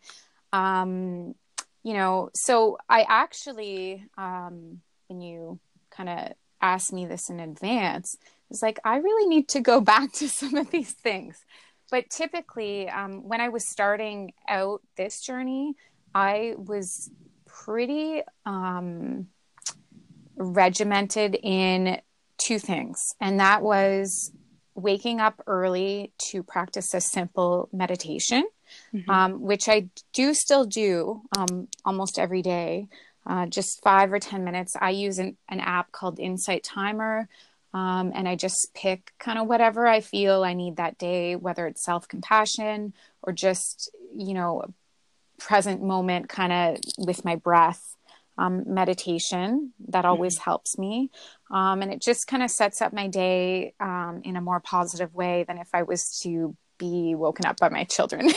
Speaker 2: Um, you know, so I actually, um, when you kind of asked me this in advance, it's like, I really need to go back to some of these things. But typically, um, when I was starting out this journey, I was pretty um, regimented in two things. And that was waking up early to practice a simple meditation, mm-hmm. um, which I do still do um, almost every day uh, just five or 10 minutes. I use an, an app called Insight Timer. Um, and I just pick kind of whatever I feel I need that day, whether it's self compassion or just, you know, present moment kind of with my breath um, meditation. That always mm-hmm. helps me. Um, and it just kind of sets up my day um, in a more positive way than if I was to be woken up by my children.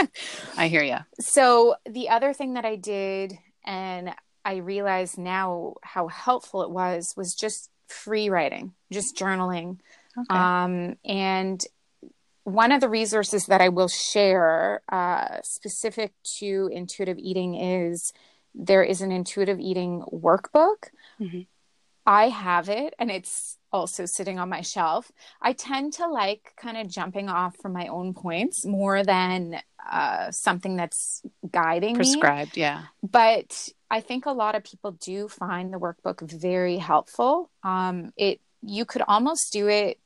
Speaker 1: I hear you.
Speaker 2: So, the other thing that I did, and I realize now how helpful it was was just free writing, just journaling. Okay. Um, and one of the resources that I will share uh, specific to intuitive eating is there is an intuitive eating workbook. Mm-hmm. I have it and it's also sitting on my shelf. I tend to like kind of jumping off from my own points more than uh, something that's guiding
Speaker 1: prescribed.
Speaker 2: Me.
Speaker 1: Yeah.
Speaker 2: But I think a lot of people do find the workbook very helpful. Um, it you could almost do it,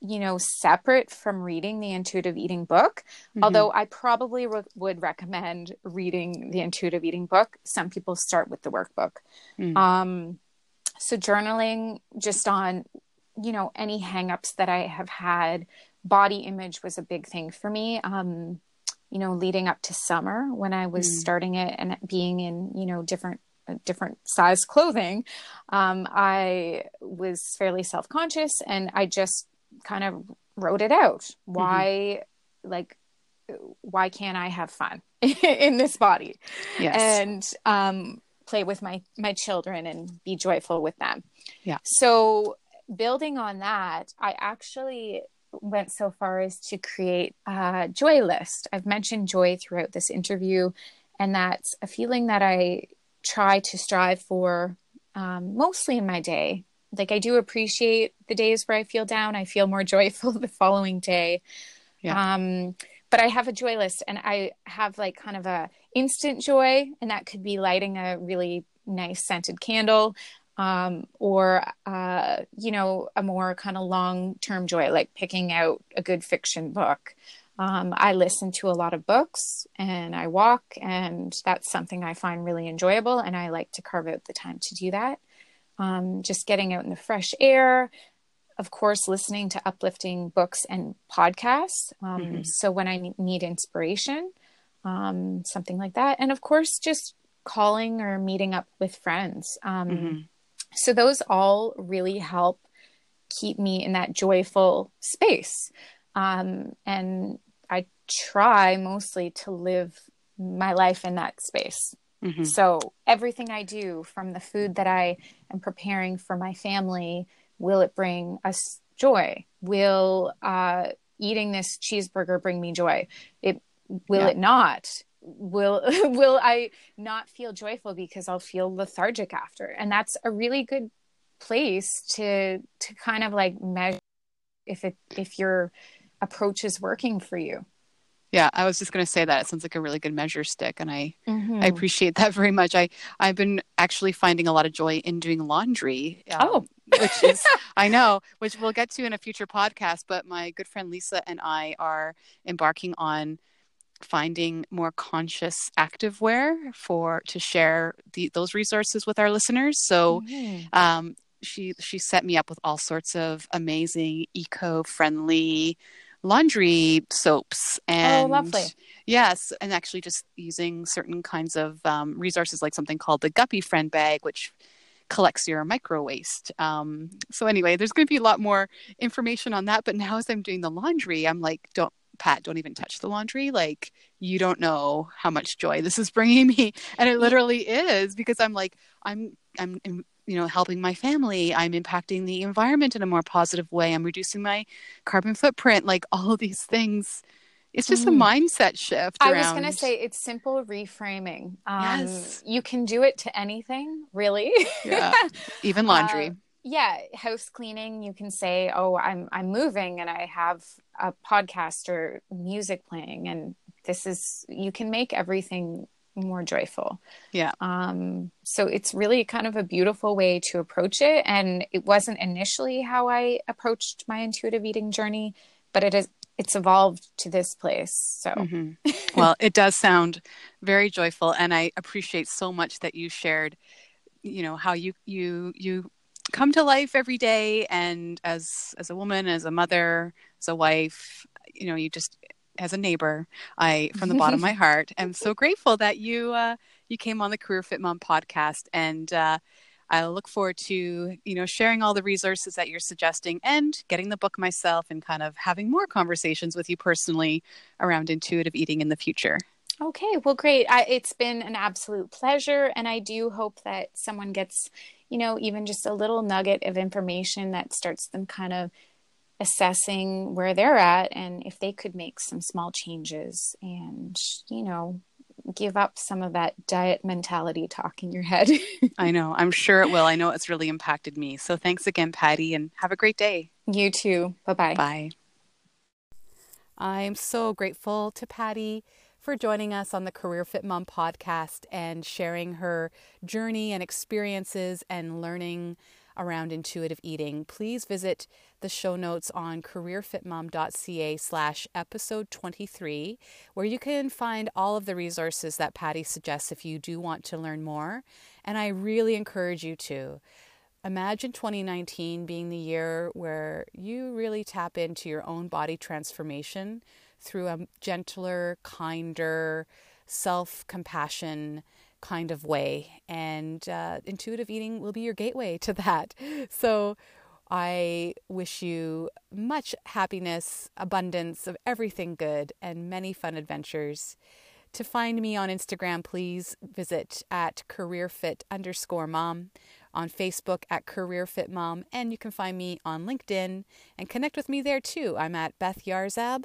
Speaker 2: you know, separate from reading the intuitive eating book. Mm-hmm. Although I probably re- would recommend reading the intuitive eating book. Some people start with the workbook. Mm. Um, so journaling just on, you know, any hangups that I have had. Body image was a big thing for me. Um, you know, leading up to summer when I was mm. starting it and being in, you know, different uh, different size clothing, um, I was fairly self conscious and I just kind of wrote it out. Mm-hmm. Why, mm-hmm. like, why can't I have fun in this body?
Speaker 1: Yes.
Speaker 2: And um, play with my my children and be joyful with them.
Speaker 1: Yeah.
Speaker 2: So building on that, I actually went so far as to create a joy list. I've mentioned joy throughout this interview, and that's a feeling that I try to strive for um, mostly in my day. Like I do appreciate the days where I feel down. I feel more joyful the following day. Yeah. Um, but I have a joy list, and I have like kind of a instant joy, and that could be lighting a really nice scented candle um, or uh, you know a more kind of long term joy like picking out a good fiction book um, i listen to a lot of books and i walk and that's something i find really enjoyable and i like to carve out the time to do that um, just getting out in the fresh air of course listening to uplifting books and podcasts um, mm-hmm. so when i need inspiration um, something like that and of course just calling or meeting up with friends um, mm-hmm so those all really help keep me in that joyful space. Um, and I try mostly to live my life in that space. Mm-hmm. So everything I do from the food that I am preparing for my family, will it bring us joy? Will uh, eating this cheeseburger bring me joy? It will yeah. it not? will will I not feel joyful because I'll feel lethargic after. And that's a really good place to to kind of like measure if it if your approach is working for you.
Speaker 1: Yeah, I was just going to say that it sounds like a really good measure stick, and I mm-hmm. I appreciate that very much. I I've been actually finding a lot of joy in doing laundry.
Speaker 2: Um, oh,
Speaker 1: which is I know, which we'll get to in a future podcast. But my good friend Lisa and I are embarking on finding more conscious activewear for to share the, those resources with our listeners. So mm-hmm. um, she she set me up with all sorts of amazing eco-friendly laundry soaps
Speaker 2: oh, and oh, lovely.
Speaker 1: Yes, and actually just using certain kinds of um, resources like something called the Guppyfriend bag, which collects your micro waste. Um, so anyway, there's going to be a lot more information on that. But now as I'm doing the laundry, I'm like, don't Pat, don't even touch the laundry. Like, you don't know how much joy this is bringing me. And it literally is because I'm like, I'm, I'm, you know, helping my family. I'm impacting the environment in a more positive way. I'm reducing my carbon footprint. Like, all of these things. It's just mm. a mindset shift.
Speaker 2: I was going to say it's simple reframing. Um, yes. You can do it to anything, really.
Speaker 1: yeah. Even laundry. Uh,
Speaker 2: yeah house cleaning you can say oh i'm i'm moving and i have a podcast or music playing and this is you can make everything more joyful.
Speaker 1: Yeah.
Speaker 2: Um so it's really kind of a beautiful way to approach it. And it wasn't initially how i approached my intuitive eating journey but it is it's evolved to this place. So mm-hmm.
Speaker 1: well it does sound very joyful and i appreciate so much that you shared you know how you you you come to life every day and as as a woman as a mother as a wife you know you just as a neighbor i from the bottom of my heart am so grateful that you uh, you came on the career fit mom podcast and uh, i look forward to you know sharing all the resources that you're suggesting and getting the book myself and kind of having more conversations with you personally around intuitive eating in the future
Speaker 2: Okay, well, great. I, it's been an absolute pleasure. And I do hope that someone gets you know, even just a little nugget of information that starts them kind of assessing where they're at and if they could make some small changes and, you know, give up some of that diet mentality talk in your head.
Speaker 1: I know. I'm sure it will. I know it's really impacted me. So thanks again, Patti, and have a great day.
Speaker 2: You too. Bye-bye.
Speaker 1: Bye. I'm so grateful to Patti for joining us on the Career Fit Mom podcast and sharing her journey and experiences and learning around intuitive eating. Please visit the show notes on careerfitmom.ca slash episode 23, where you can find all of the resources that Patti suggests if you do want to learn more. And I really encourage you to. Imagine 2019 being the year where you really tap into your own body transformation through a gentler, kinder, self compassion kind of way. And uh, intuitive eating will be your gateway to that. So I wish you much happiness, abundance of everything good, and many fun adventures. To find me on Instagram, please visit at careerfit underscore mom on Facebook at Career Fit Mom, and you can find me on LinkedIn and connect with me there too. I'm at Beth Yarzab,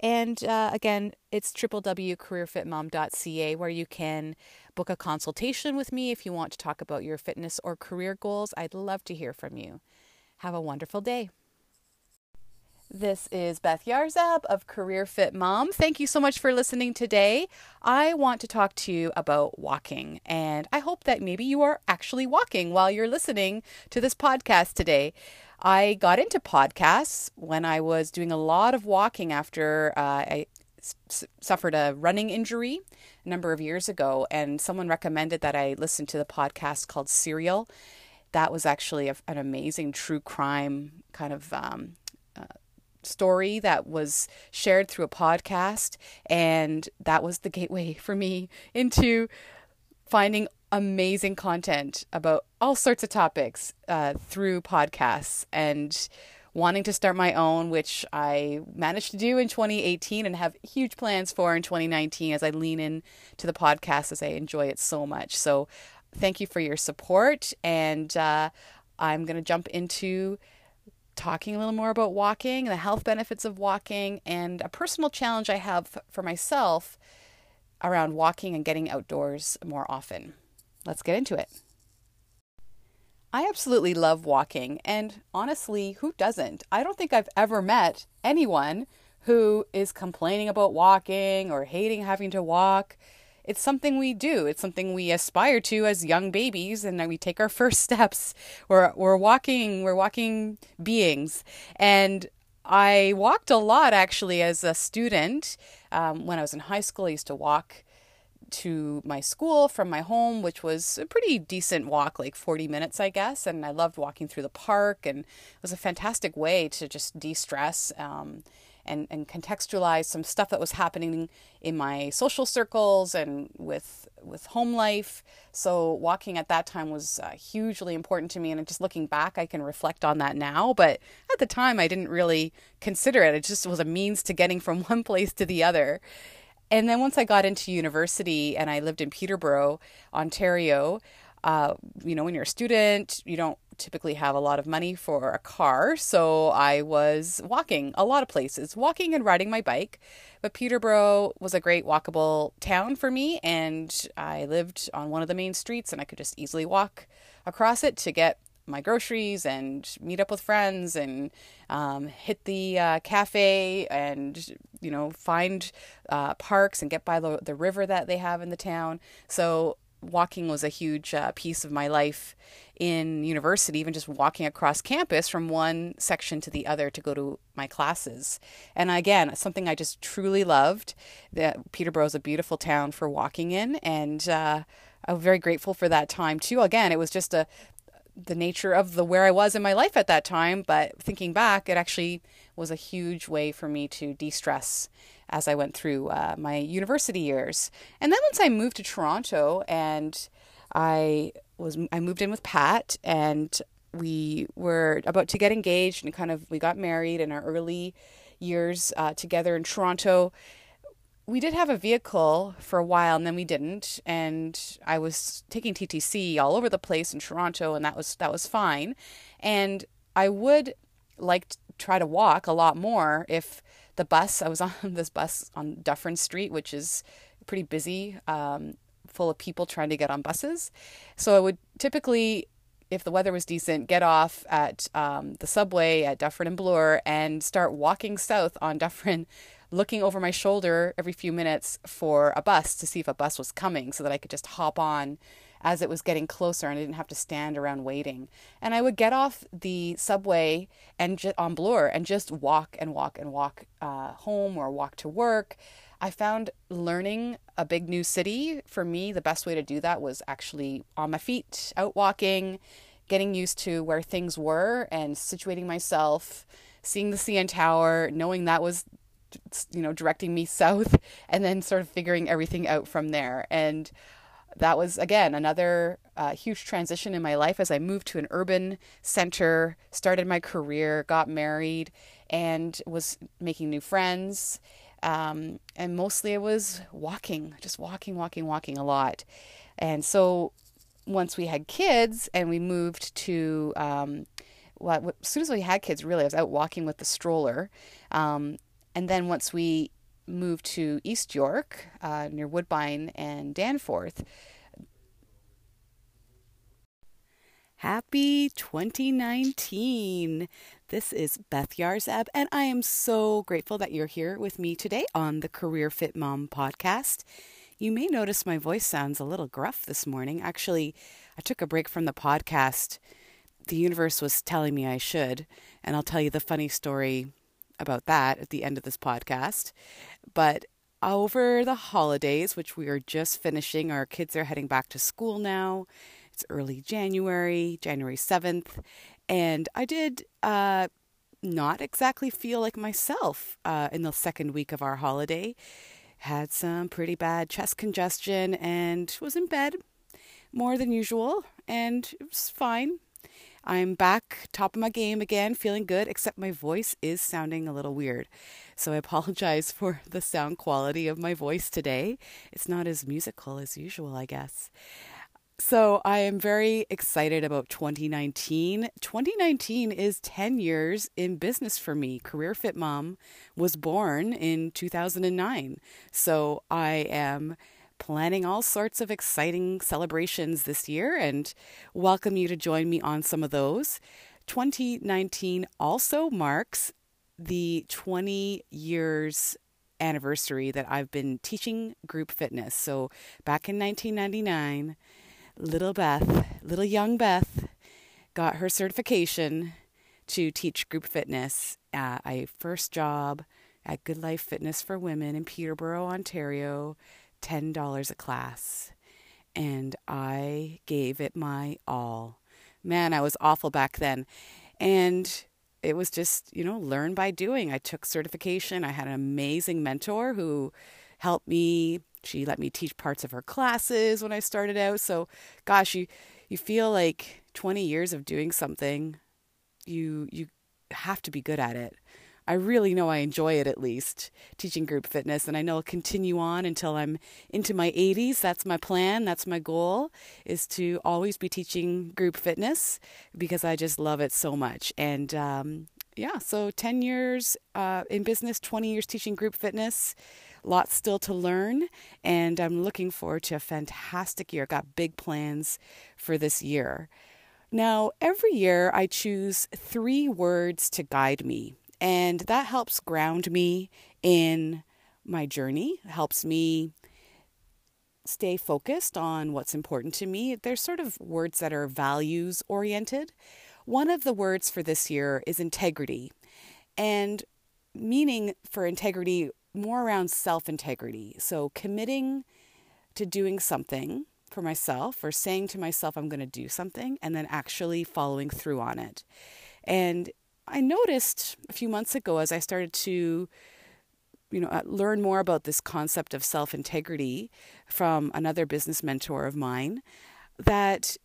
Speaker 1: and uh, again, it's www.careerfitmom.ca where you can book a consultation with me if you want to talk about your fitness or career goals. I'd love to hear from you. Have a wonderful day. This is Beth Yarzab of Career Fit Mom. Thank you so much for listening today. I want to talk to you about walking, and I hope that maybe you are actually walking while you're listening to this podcast today. I got into podcasts when I was doing a lot of walking after uh, I s- suffered a running injury a number of years ago, and someone recommended that I listen to the podcast called Serial. That was actually a, an amazing true crime kind of um, story that was shared through a podcast. And that was the gateway for me into finding amazing content about all sorts of topics uh, through podcasts and wanting to start my own, which I managed to do in 2018 and have huge plans for in 2019 as I lean in to the podcast as I enjoy it so much. So thank you for your support. And uh, I'm going to jump into talking a little more about walking, the health benefits of walking, and a personal challenge I have for myself around walking and getting outdoors more often. Let's get into it. I absolutely love walking, and honestly, who doesn't? I don't think I've ever met anyone who is complaining about walking or hating having to walk. It's something we do. It's something we aspire to as young babies, and we take our first steps. We're we're walking, we're walking beings, and I walked a lot actually as a student. Um, when I was in high school, I used to walk to my school from my home, which was a pretty decent walk, like 40 minutes, I guess. And I loved walking through the park, and it was a fantastic way to just de stress. Um, and, and contextualize some stuff that was happening in my social circles and with with home life. So walking at that time was uh, hugely important to me, and just looking back, I can reflect on that now. But at the time, I didn't really consider it. It just was a means to getting from one place to the other. And then once I got into university and I lived in Peterborough, Ontario, uh, you know, when you're a student, you don't typically have a lot of money for a car. So I was walking a lot of places, walking and riding my bike. But Peterborough was a great walkable town for me. And I lived on one of the main streets and I could just easily walk across it to get my groceries and meet up with friends and um, hit the uh, cafe and you know find uh, parks and get by the, the river that they have in the town so walking was a huge uh, piece of my life in university, even just walking across campus from one section to the other to go to my classes. And again, something I just truly loved. That Peterborough is a beautiful town for walking in, and uh, I'm very grateful for that time too. Again, it was just a the nature of the where I was in my life at that time, but thinking back, it actually was a huge way for me to de-stress as I went through uh, my university years. And then once I moved to Toronto and I was I moved in with Pat and we were about to get engaged and kind of we got married in our early years uh, together in Toronto. We did have a vehicle for a while and then we didn't and I was taking TTC all over the place in Toronto and that was that was fine. And I would like to try to walk a lot more if the bus. I was on this bus on Dufferin Street, which is pretty busy, um, full of people trying to get on buses. So I would typically, if the weather was decent, get off at um, the subway at Dufferin and Bloor and start walking south on Dufferin, looking over my shoulder every few minutes for a bus to see if a bus was coming so that I could just hop on as it was getting closer and I didn't have to stand around waiting. And I would get off the subway and just on Bloor and just walk and walk and walk uh, home or walk to work. I found learning a big new city for me, the best way to do that was actually on my feet, out walking, getting used to where things were and situating myself, seeing the CN Tower, knowing that was you know directing me south and then sort of figuring everything out from there and that was again another uh, huge transition in my life as I moved to an urban center, started my career, got married, and was making new friends. Um, and mostly it was walking, just walking, walking, walking a lot. And so once we had kids and we moved to, um, well, as soon as we had kids, really, I was out walking with the stroller. Um, and then once we moved to East York, uh, near Woodbine and Danforth. Happy 2019! This is Beth Yarzab, and I am so grateful that you're here with me today on the Career Fit Mom podcast. You may notice my voice sounds a little gruff this morning. Actually, I took a break from the podcast. The universe was telling me I should, and I'll tell you the funny story about that at the end of this podcast. But over the holidays, which we are just finishing, our kids are heading back to school now. It's early January, January 7th. And I did uh, not exactly feel like myself uh, in the second week of our holiday. Had some pretty bad chest congestion and was in bed more than usual, and it was fine. I'm back, top of my game again, feeling good, except my voice is sounding a little weird. So I apologize for the sound quality of my voice today. It's not as musical as usual, I guess. So I am very excited about 2019. 2019 is 10 years in business for me. Career Fit Mom was born in 2009. So I am planning all sorts of exciting celebrations this year and welcome you to join me on some of those. 2019 also marks the 20 years anniversary that I've been teaching group fitness. So back in 1999, little Beth, little young Beth, got her certification to teach group fitness at a first job at Good Life Fitness for Women in Peterborough, Ontario, $10 a class. And I gave it my all. Man, I was awful back then. And it was just, you know, learn by doing. I took certification. I had an amazing mentor who helped me. She let me teach parts of her classes when I started out. So, gosh, you you feel like 20 years of doing something, you you have to be good at it. I really know I enjoy it at least, teaching group fitness, and I know I'll continue on until I'm into my 80s. That's my plan, that's my goal, is to always be teaching group fitness because I just love it so much. And um, yeah, so 10 years uh, in business, 20 years teaching group fitness. Lots still to learn, and I'm looking forward to a fantastic year. Got big plans for this year. Now, every year I choose three words to guide me and that helps ground me in my journey, helps me stay focused on what's important to me. There's sort of words that are values oriented. One of the words for this year is integrity, and meaning for integrity more around self integrity. So committing to doing something for myself or saying to myself, I'm going to do something, and then actually following through on it. And I noticed a few months ago as I started to you know uh, learn more about this concept of self-integrity from another business mentor of mine that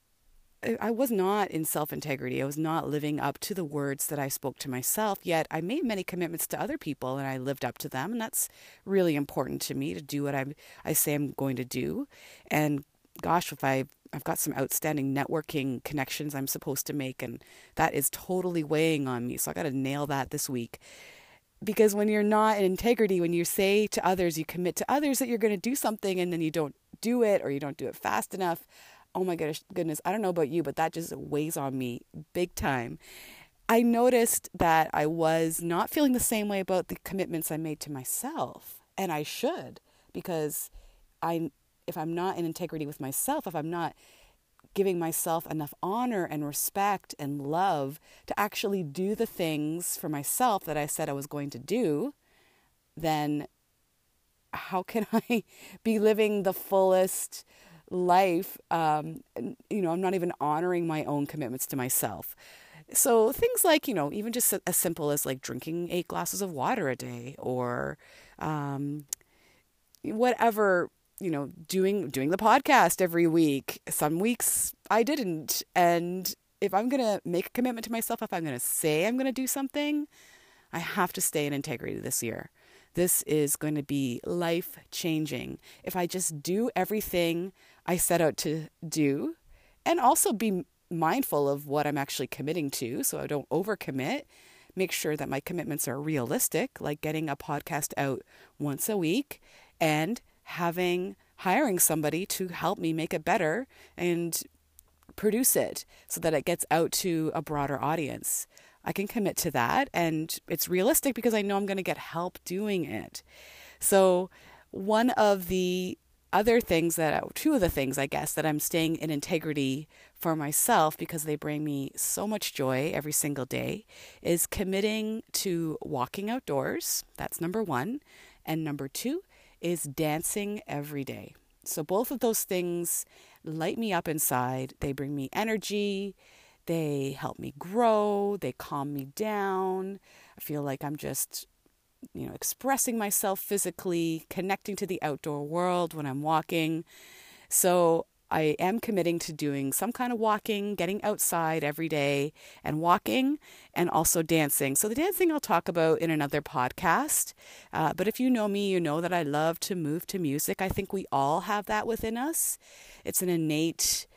Speaker 1: I was not in self integrity. I was not living up to the words that I spoke to myself, yet I made many commitments to other people and I lived up to them. And that's really important to me to do what I'm, I say I'm going to do. And gosh, if I I've got some outstanding networking connections I'm supposed to make, and that is totally weighing on me. So I got to nail that this week. Because when you're not in integrity, when you say to others, you commit to others that you're going to do something and then you don't do it or you don't do it fast enough, oh my goodness, goodness, I don't know about you, but that just weighs on me big time. I noticed that I was not feeling the same way about the commitments I made to myself, and I should because I if I'm not in integrity with myself, if I'm not giving myself enough honor and respect and love to actually do the things for myself that I said I was going to do, then how can I be living the fullest life? Um, you know, I'm not even honoring my own commitments to myself. So things like, you know, even just as simple as like drinking eight glasses of water a day or um, whatever you know doing doing the podcast every week some weeks i didn't and if i'm going to make a commitment to myself if i'm going to say i'm going to do something i have to stay in integrity this year this is going to be life changing if i just do everything i set out to do and also be mindful of what i'm actually committing to so i don't overcommit make sure that my commitments are realistic like getting a podcast out once a week and having hiring somebody to help me make it better and produce it so that it gets out to a broader audience. I can commit to that and it's realistic because I know I'm going to get help doing it. So, one of the other things that, uh, two of the things, I guess, that I'm staying in integrity for myself because they bring me so much joy every single day is committing to walking outdoors. That's number one. And number two is dancing every day. So both of those things light me up inside. They bring me energy. They help me grow. They calm me down. I feel like I'm just, you know, expressing myself physically, connecting to the outdoor world when I'm walking. So I am committing to doing some kind of walking, getting outside every day and walking and also dancing. So, the dancing I'll talk about in another podcast. Uh, but if you know me, you know that I love to move to music. I think we all have that within us. It's an innate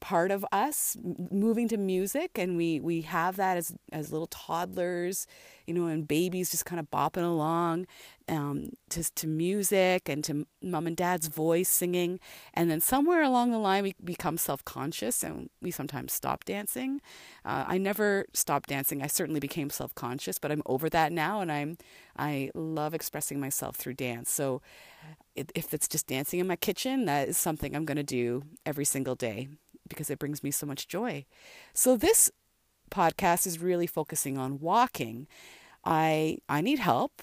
Speaker 1: part of us moving to music and we we have that as as little toddlers you know and babies just kind of bopping along um, to, to music and to mom and dad's voice singing. And then somewhere along the line we become self-conscious and we sometimes stop dancing. Uh, i never stopped dancing. I certainly became self-conscious but i'm over that now and i'm i love expressing myself through dance. So if it's just dancing in my kitchen, that is something I'm going to do every single day because it brings me so much joy. So this podcast is really focusing on walking. I I need help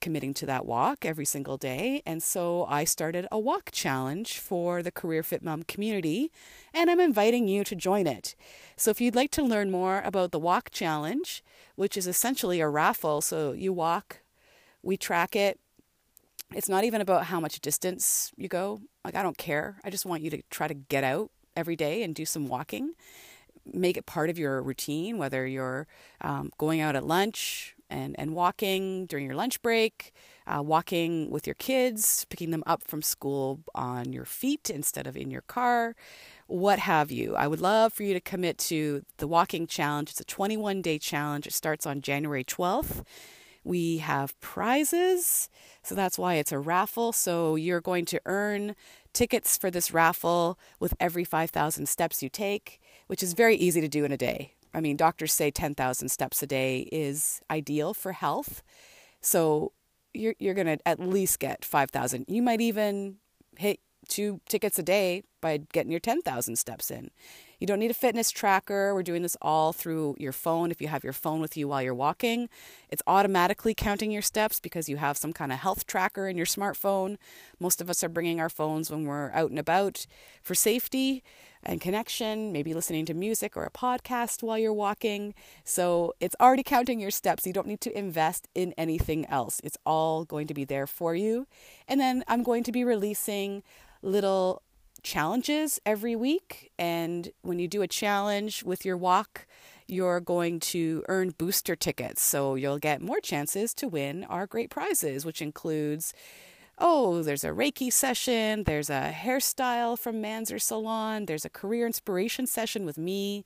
Speaker 1: committing to that walk every single day, and so I started a walk challenge for the Career Fit Mom community, and I'm inviting you to join it. So if you'd like to learn more about the walk challenge, which is essentially a raffle, so you walk, we track it, it's not even about how much distance you go. Like, I don't care. I just want you to try to get out every day and do some walking. Make it part of your routine, whether you're um, going out at lunch and, and walking during your lunch break, uh, walking with your kids, picking them up from school on your feet instead of in your car, what have you. I would love for you to commit to the walking challenge. It's a 21 day challenge. It starts on January 12th. We have prizes, so that's why it's a raffle. So you're going to earn tickets for this raffle with every 5,000 steps you take, which is very easy to do in a day. I mean, doctors say 10,000 steps a day is ideal for health. So you're, you're going to at least get 5,000. You might even hit two tickets a day by getting your 10,000 steps in. You don't need a fitness tracker. We're doing this all through your phone. If you have your phone with you while you're walking, it's automatically counting your steps because you have some kind of health tracker in your smartphone. Most of us are bringing our phones when we're out and about for safety and connection, maybe listening to music or a podcast while you're walking. So it's already counting your steps. You don't need to invest in anything else. It's all going to be there for you. And then I'm going to be releasing little challenges every week. And when you do a challenge with your walk, you're going to earn booster tickets. So you'll get more chances to win our great prizes, which includes oh, there's a Reiki session, there's a hairstyle from Manzer Salon, there's a career inspiration session with me,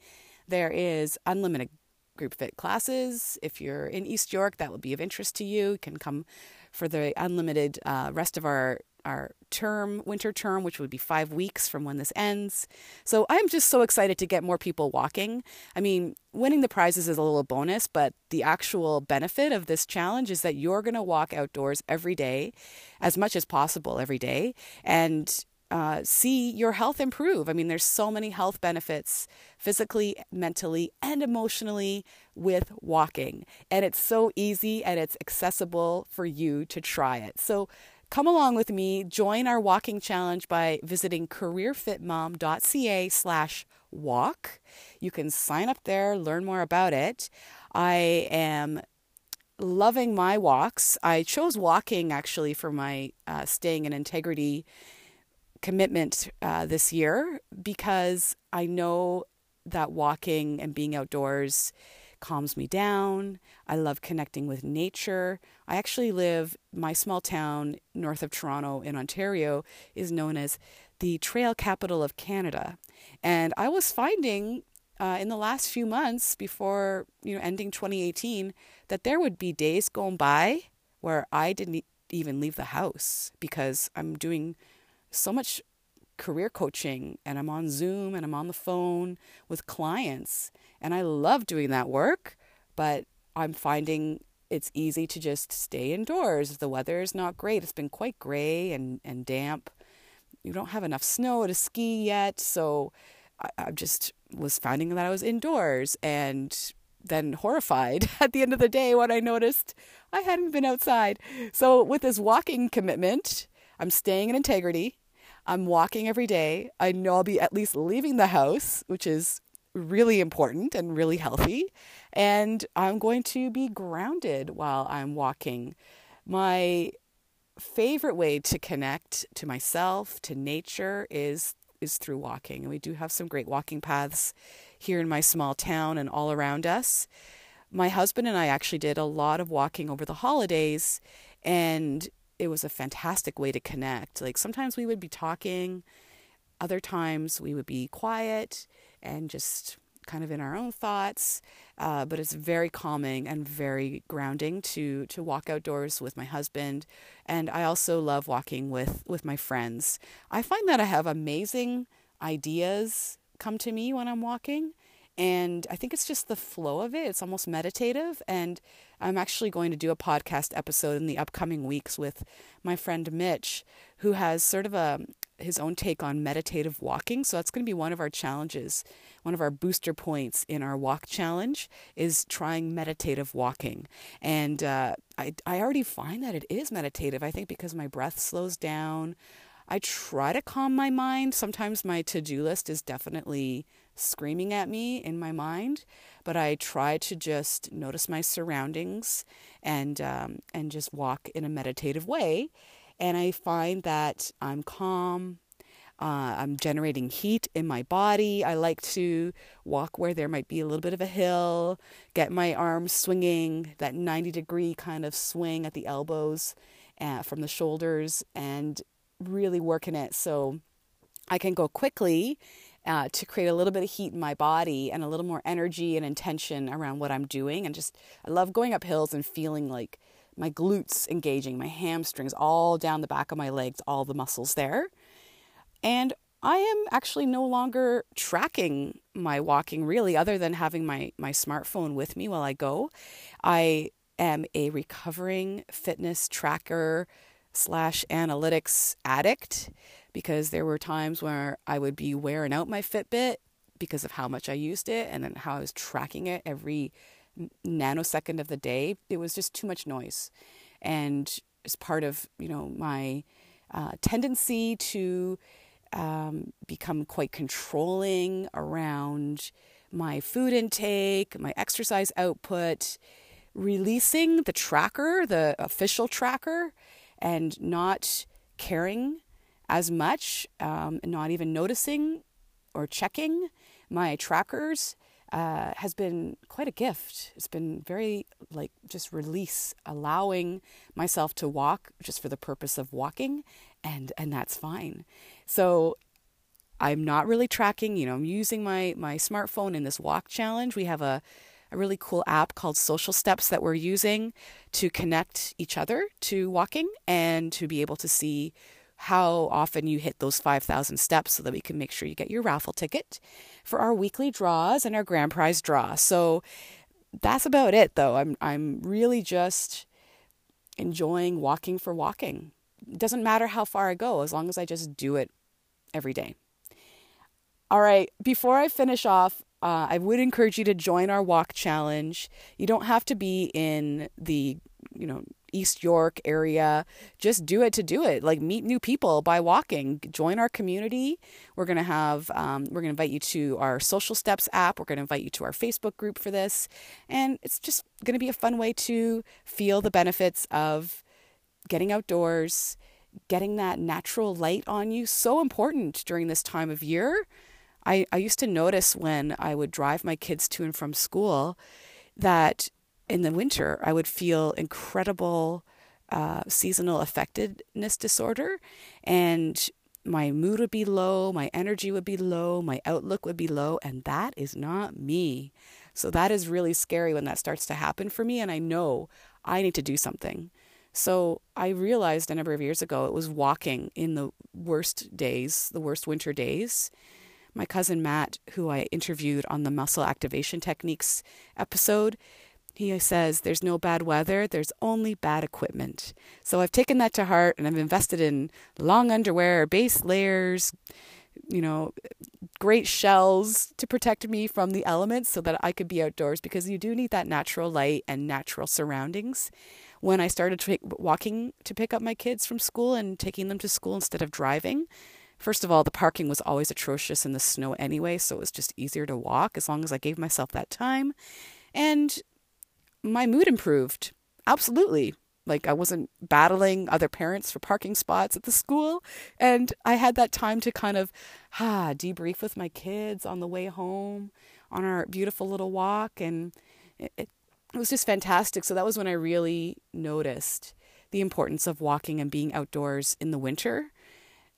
Speaker 1: there is unlimited group fit classes. If you're in East York, that will be of interest to you. You can come for the unlimited uh, rest of our our term, winter term, which would be five weeks from when this ends. So I'm just so excited to get more people walking. I mean, winning the prizes is a little bonus, but the actual benefit of this challenge is that you're going to walk outdoors every day, as much as possible every day, and uh, see your health improve. I mean, there's so many health benefits physically, mentally, and emotionally with walking. And it's so easy and it's accessible for you to try it. So Come along with me, join our walking challenge by visiting careerfitmom.ca slash walk. You can sign up there, learn more about it. I am loving my walks. I chose walking actually for my uh, staying in integrity commitment uh, this year because I know that walking and being outdoors calms me down. I love connecting with nature. I actually live, my small town north of Toronto in Ontario is known as the trail capital of Canada. And I was finding uh, in the last few months before, you know, ending 2018, that there would be days going by where I didn't even leave the house because I'm doing so much career coaching and I'm on Zoom and I'm on the phone with clients. And I love doing that work, but I'm finding it's easy to just stay indoors. The weather is not great. It's been quite gray and, and damp. You don't have enough snow to ski yet. So I, I just was finding that I was indoors and then horrified at the end of the day when I noticed I hadn't been outside. So with this walking commitment, I'm staying in integrity. I'm walking every day. I know I'll be at least leaving the house, which is really important and really healthy. And I'm going to be grounded while I'm walking. My favorite way to connect to myself, to nature, is is through walking. And we do have some great walking paths here in my small town and all around us. My husband and I actually did a lot of walking over the holidays, and it was a fantastic way to connect. Like sometimes we would be talking other times we would be quiet and just kind of in our own thoughts. Uh, but it's very calming and very grounding to to walk outdoors with my husband, and I also love walking with with my friends. I find that I have amazing ideas come to me when I'm walking. And I think it's just the flow of it. It's almost meditative. And I'm actually going to do a podcast episode in the upcoming weeks with my friend Mitch, who has sort of a his own take on meditative walking. So that's going to be one of our challenges. One of our booster points in our walk challenge is trying meditative walking. And uh, I, I already find that it is meditative. I think because my breath slows down. I try to calm my mind. Sometimes my to do list is definitely screaming at me in my mind, but I try to just notice my surroundings and um, and just walk in a meditative way. And I find that I'm calm. Uh, I'm generating heat in my body. I like to walk where there might be a little bit of a hill, get my arms swinging, that 90 degree kind of swing at the elbows uh, from the shoulders, and really working it so I can go quickly uh, to create a little bit of heat in my body and a little more energy and intention around what I'm doing. And just, I love going up hills and feeling like my glutes engaging, my hamstrings all down the back of my legs, all the muscles there. And I am actually no longer tracking my walking really, other than having my, my smartphone with me while I go. I am a recovering fitness tracker slash analytics addict because there were times where I would be wearing out my Fitbit because of how much I used it and then how I was tracking it every nanosecond of the day. It was just too much noise. And as part of, you know, my uh, tendency to um, become quite controlling around my food intake, my exercise output, releasing the tracker, the official tracker, and not caring as much, um, not even noticing or checking my trackers uh, has been quite a gift. It's been very like just release, allowing myself to walk just for the purpose of walking, and and that's fine. So I'm not really tracking. You know, I'm using my my smartphone in this walk challenge. We have a a really cool app called Social Steps that we're using to connect each other to walking and to be able to see how often you hit those 5,000 steps so that we can make sure you get your raffle ticket for our weekly draws and our grand prize draw. So that's about it though. I'm I'm really just enjoying walking for walking. It doesn't matter how far I go as long as I just do it every day. All right, before I finish off, uh, I would encourage you to join our walk challenge. You don't have to be in the you know East York area. Just do it to do it. Like meet new people by walking. Join our community. We're gonna have um, we're gonna invite you to our Social Steps app. We're gonna invite you to our Facebook group for this, and it's just gonna be a fun way to feel the benefits of getting outdoors, getting that natural light on you. So important during this time of year. I, I used to notice when I would drive my kids to and from school that in the winter, I would feel incredible uh, seasonal affectedness disorder, and my mood would be low, my energy would be low, my outlook would be low, and that is not me. So that is really scary when that starts to happen for me, and I know I need to do something. So I realized a number of years ago it was walking in the worst days, the worst winter days. My cousin Matt, who I interviewed on the muscle activation techniques episode, he says there's no bad weather, there's only bad equipment. So I've taken that to heart and I've invested in long underwear, base layers, you know, great shells to protect me from the elements so that I could be outdoors because you do need that natural light and natural surroundings. When I started walking to pick up my kids from school and taking them to school instead of driving, First of all, the parking was always atrocious in the snow anyway, so it was just easier to walk as long as I gave myself that time. And my mood improved. Absolutely. Like I wasn't battling other parents for parking spots at the school. And I had that time to kind of ah, debrief with my kids on the way home on our beautiful little walk. And it, it, it was just fantastic. So that was when I really noticed the importance of walking and being outdoors in the winter.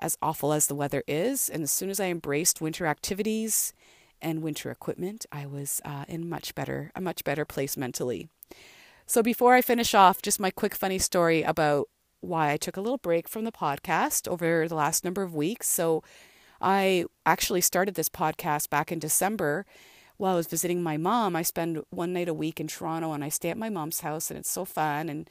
Speaker 1: as awful as the weather is. And as soon as I embraced winter activities and winter equipment, I was uh, in much better a much better place mentally. So before I finish off, just my quick funny story about why I took a little break from the podcast over the last number of weeks. So I actually started this podcast back in December while I was visiting my mom. I spend one night a week in Toronto and I stay at my mom's house and it's so fun and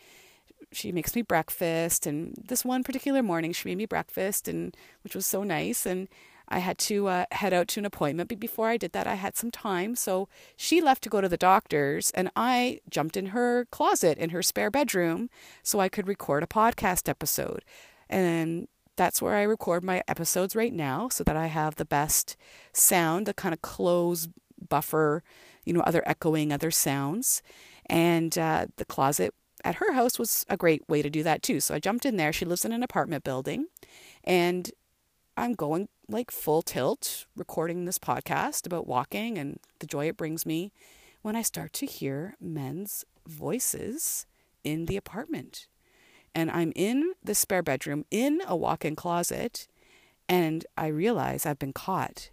Speaker 1: she makes me breakfast and this one particular morning she made me breakfast and which was so nice and I had to uh, head out to an appointment, but before I did that, I had some time. So she left to go to the doctor's, and I jumped in her closet in her spare bedroom so I could record a podcast episode. And that's where I record my episodes right now so that I have the best sound, the kind of close buffer, you know, other echoing, other sounds. And uh, the closet at her house was a great way to do that too. So I jumped in there. She lives in an apartment building, and I'm going like full tilt recording this podcast about walking and the joy it brings me when I start to hear men's voices in the apartment. And I'm in the spare bedroom in a walk in closet, and I realize I've been caught.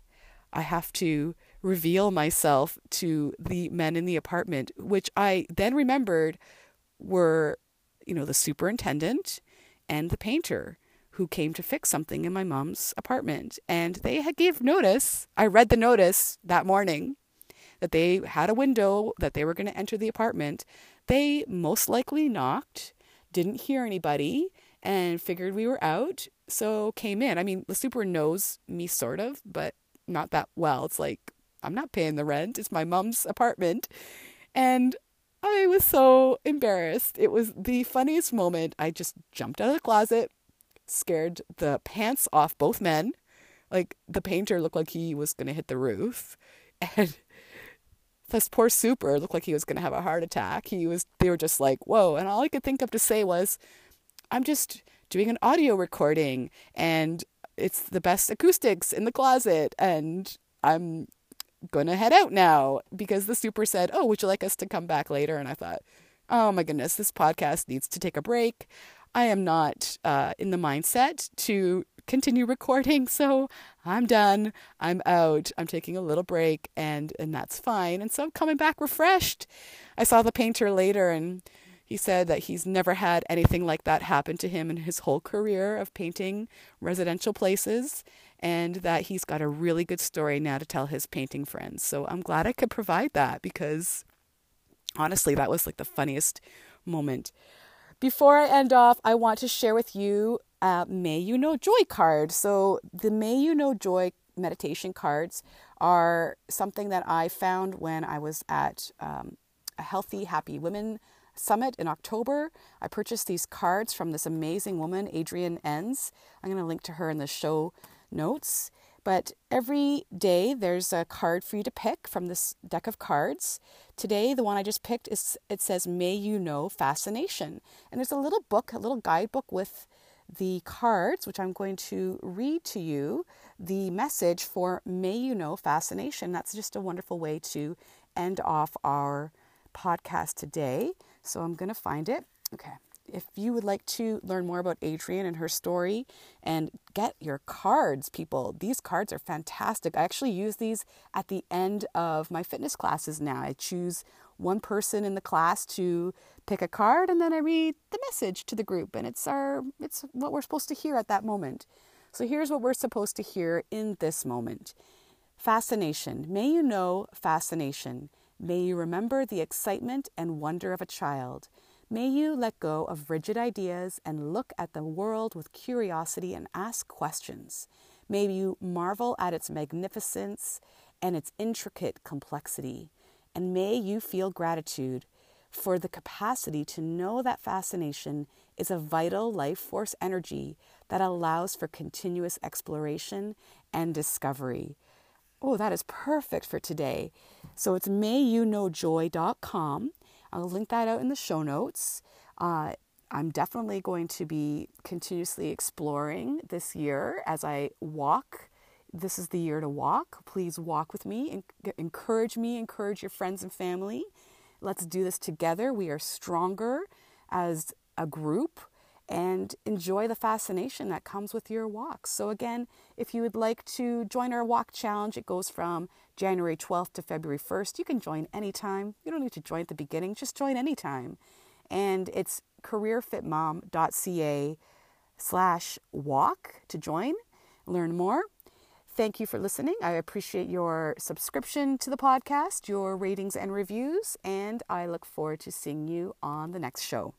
Speaker 1: I have to reveal myself to the men in the apartment, which I then remembered were, you know, the superintendent and the painter who came to fix something in my mom's apartment. And they had gave notice. I read the notice that morning that they had a window that they were going to enter the apartment. They most likely knocked, didn't hear anybody, and figured we were out, so came in. I mean, the super knows me sort of, but not that well. It's like I'm not paying the rent. It's my mom's apartment. And I was so embarrassed. It was the funniest moment. I just jumped out of the closet, scared the pants off both men. Like the painter looked like he was going to hit the roof. And this poor super looked like he was going to have a heart attack. He was, they were just like, whoa. And all I could think of to say was, I'm just doing an audio recording and it's the best acoustics in the closet. And I'm going to head out now because the super said, oh, would you like us to come back later? And I thought, oh my goodness, this podcast needs to take a break. I am not uh, in the mindset to continue recording, so I'm done. I'm out. I'm taking a little break, and and that's fine. And so I'm coming back refreshed. I saw the painter later, and he said that he's never had anything like that happen to him in his whole career of painting residential places, and that he's got a really good story now to tell his painting friends. So I'm glad I could provide that because honestly, that was like the funniest moment. Before I end off, I want to share with you May You Know Joy card. So, the May You Know Joy meditation cards are something that I found when I was at um, a Healthy Happy Women Summit in October. I purchased these cards from this amazing woman, Adrienne Enns. I'm going to link to her in the show notes. But every day there's a card for you to pick from this deck of cards. Today, the one I just picked is it says May You Know Fascination. And there's a little book, a little guidebook with the cards, which I'm going to read to you the message for May You Know Fascination. That's just a wonderful way to end off our podcast today. So I'm going to find it. Okay if you would like to learn more about Adrienne and her story and get your cards, people, these cards are fantastic. I actually use these at the end of my fitness classes now. I choose one person in the class to pick a card and then I read the message to the group and it's our it's what we're supposed to hear at that moment. So here's what we're supposed to hear in this moment. Fascination. May you know fascination. May you remember the excitement and wonder of a child. May you let go of rigid ideas and look at the world with curiosity and ask questions. May you marvel at its magnificence and its intricate complexity. And may you feel gratitude for the capacity to know that fascination is a vital life force energy that allows for continuous exploration and discovery. Oh, that is perfect for today. So it's mayyouKnowJoy.com I'll link that out in the show notes. Uh, I'm definitely going to be continuously exploring this year as I walk. This is the year to walk. Please walk with me and encourage me, encourage your friends and family. Let's do this together. We are stronger as a group and enjoy the fascination that comes with your walks. So, again, if you would like to join our walk challenge, it goes from January 12th to February 1st. You can join anytime. You don't need to join at the beginning, just join anytime. And it's careerfitmom.ca slash walk to join, learn more. Thank you for listening. I appreciate your subscription to the podcast, your ratings and reviews, and I look forward to seeing you on the next show.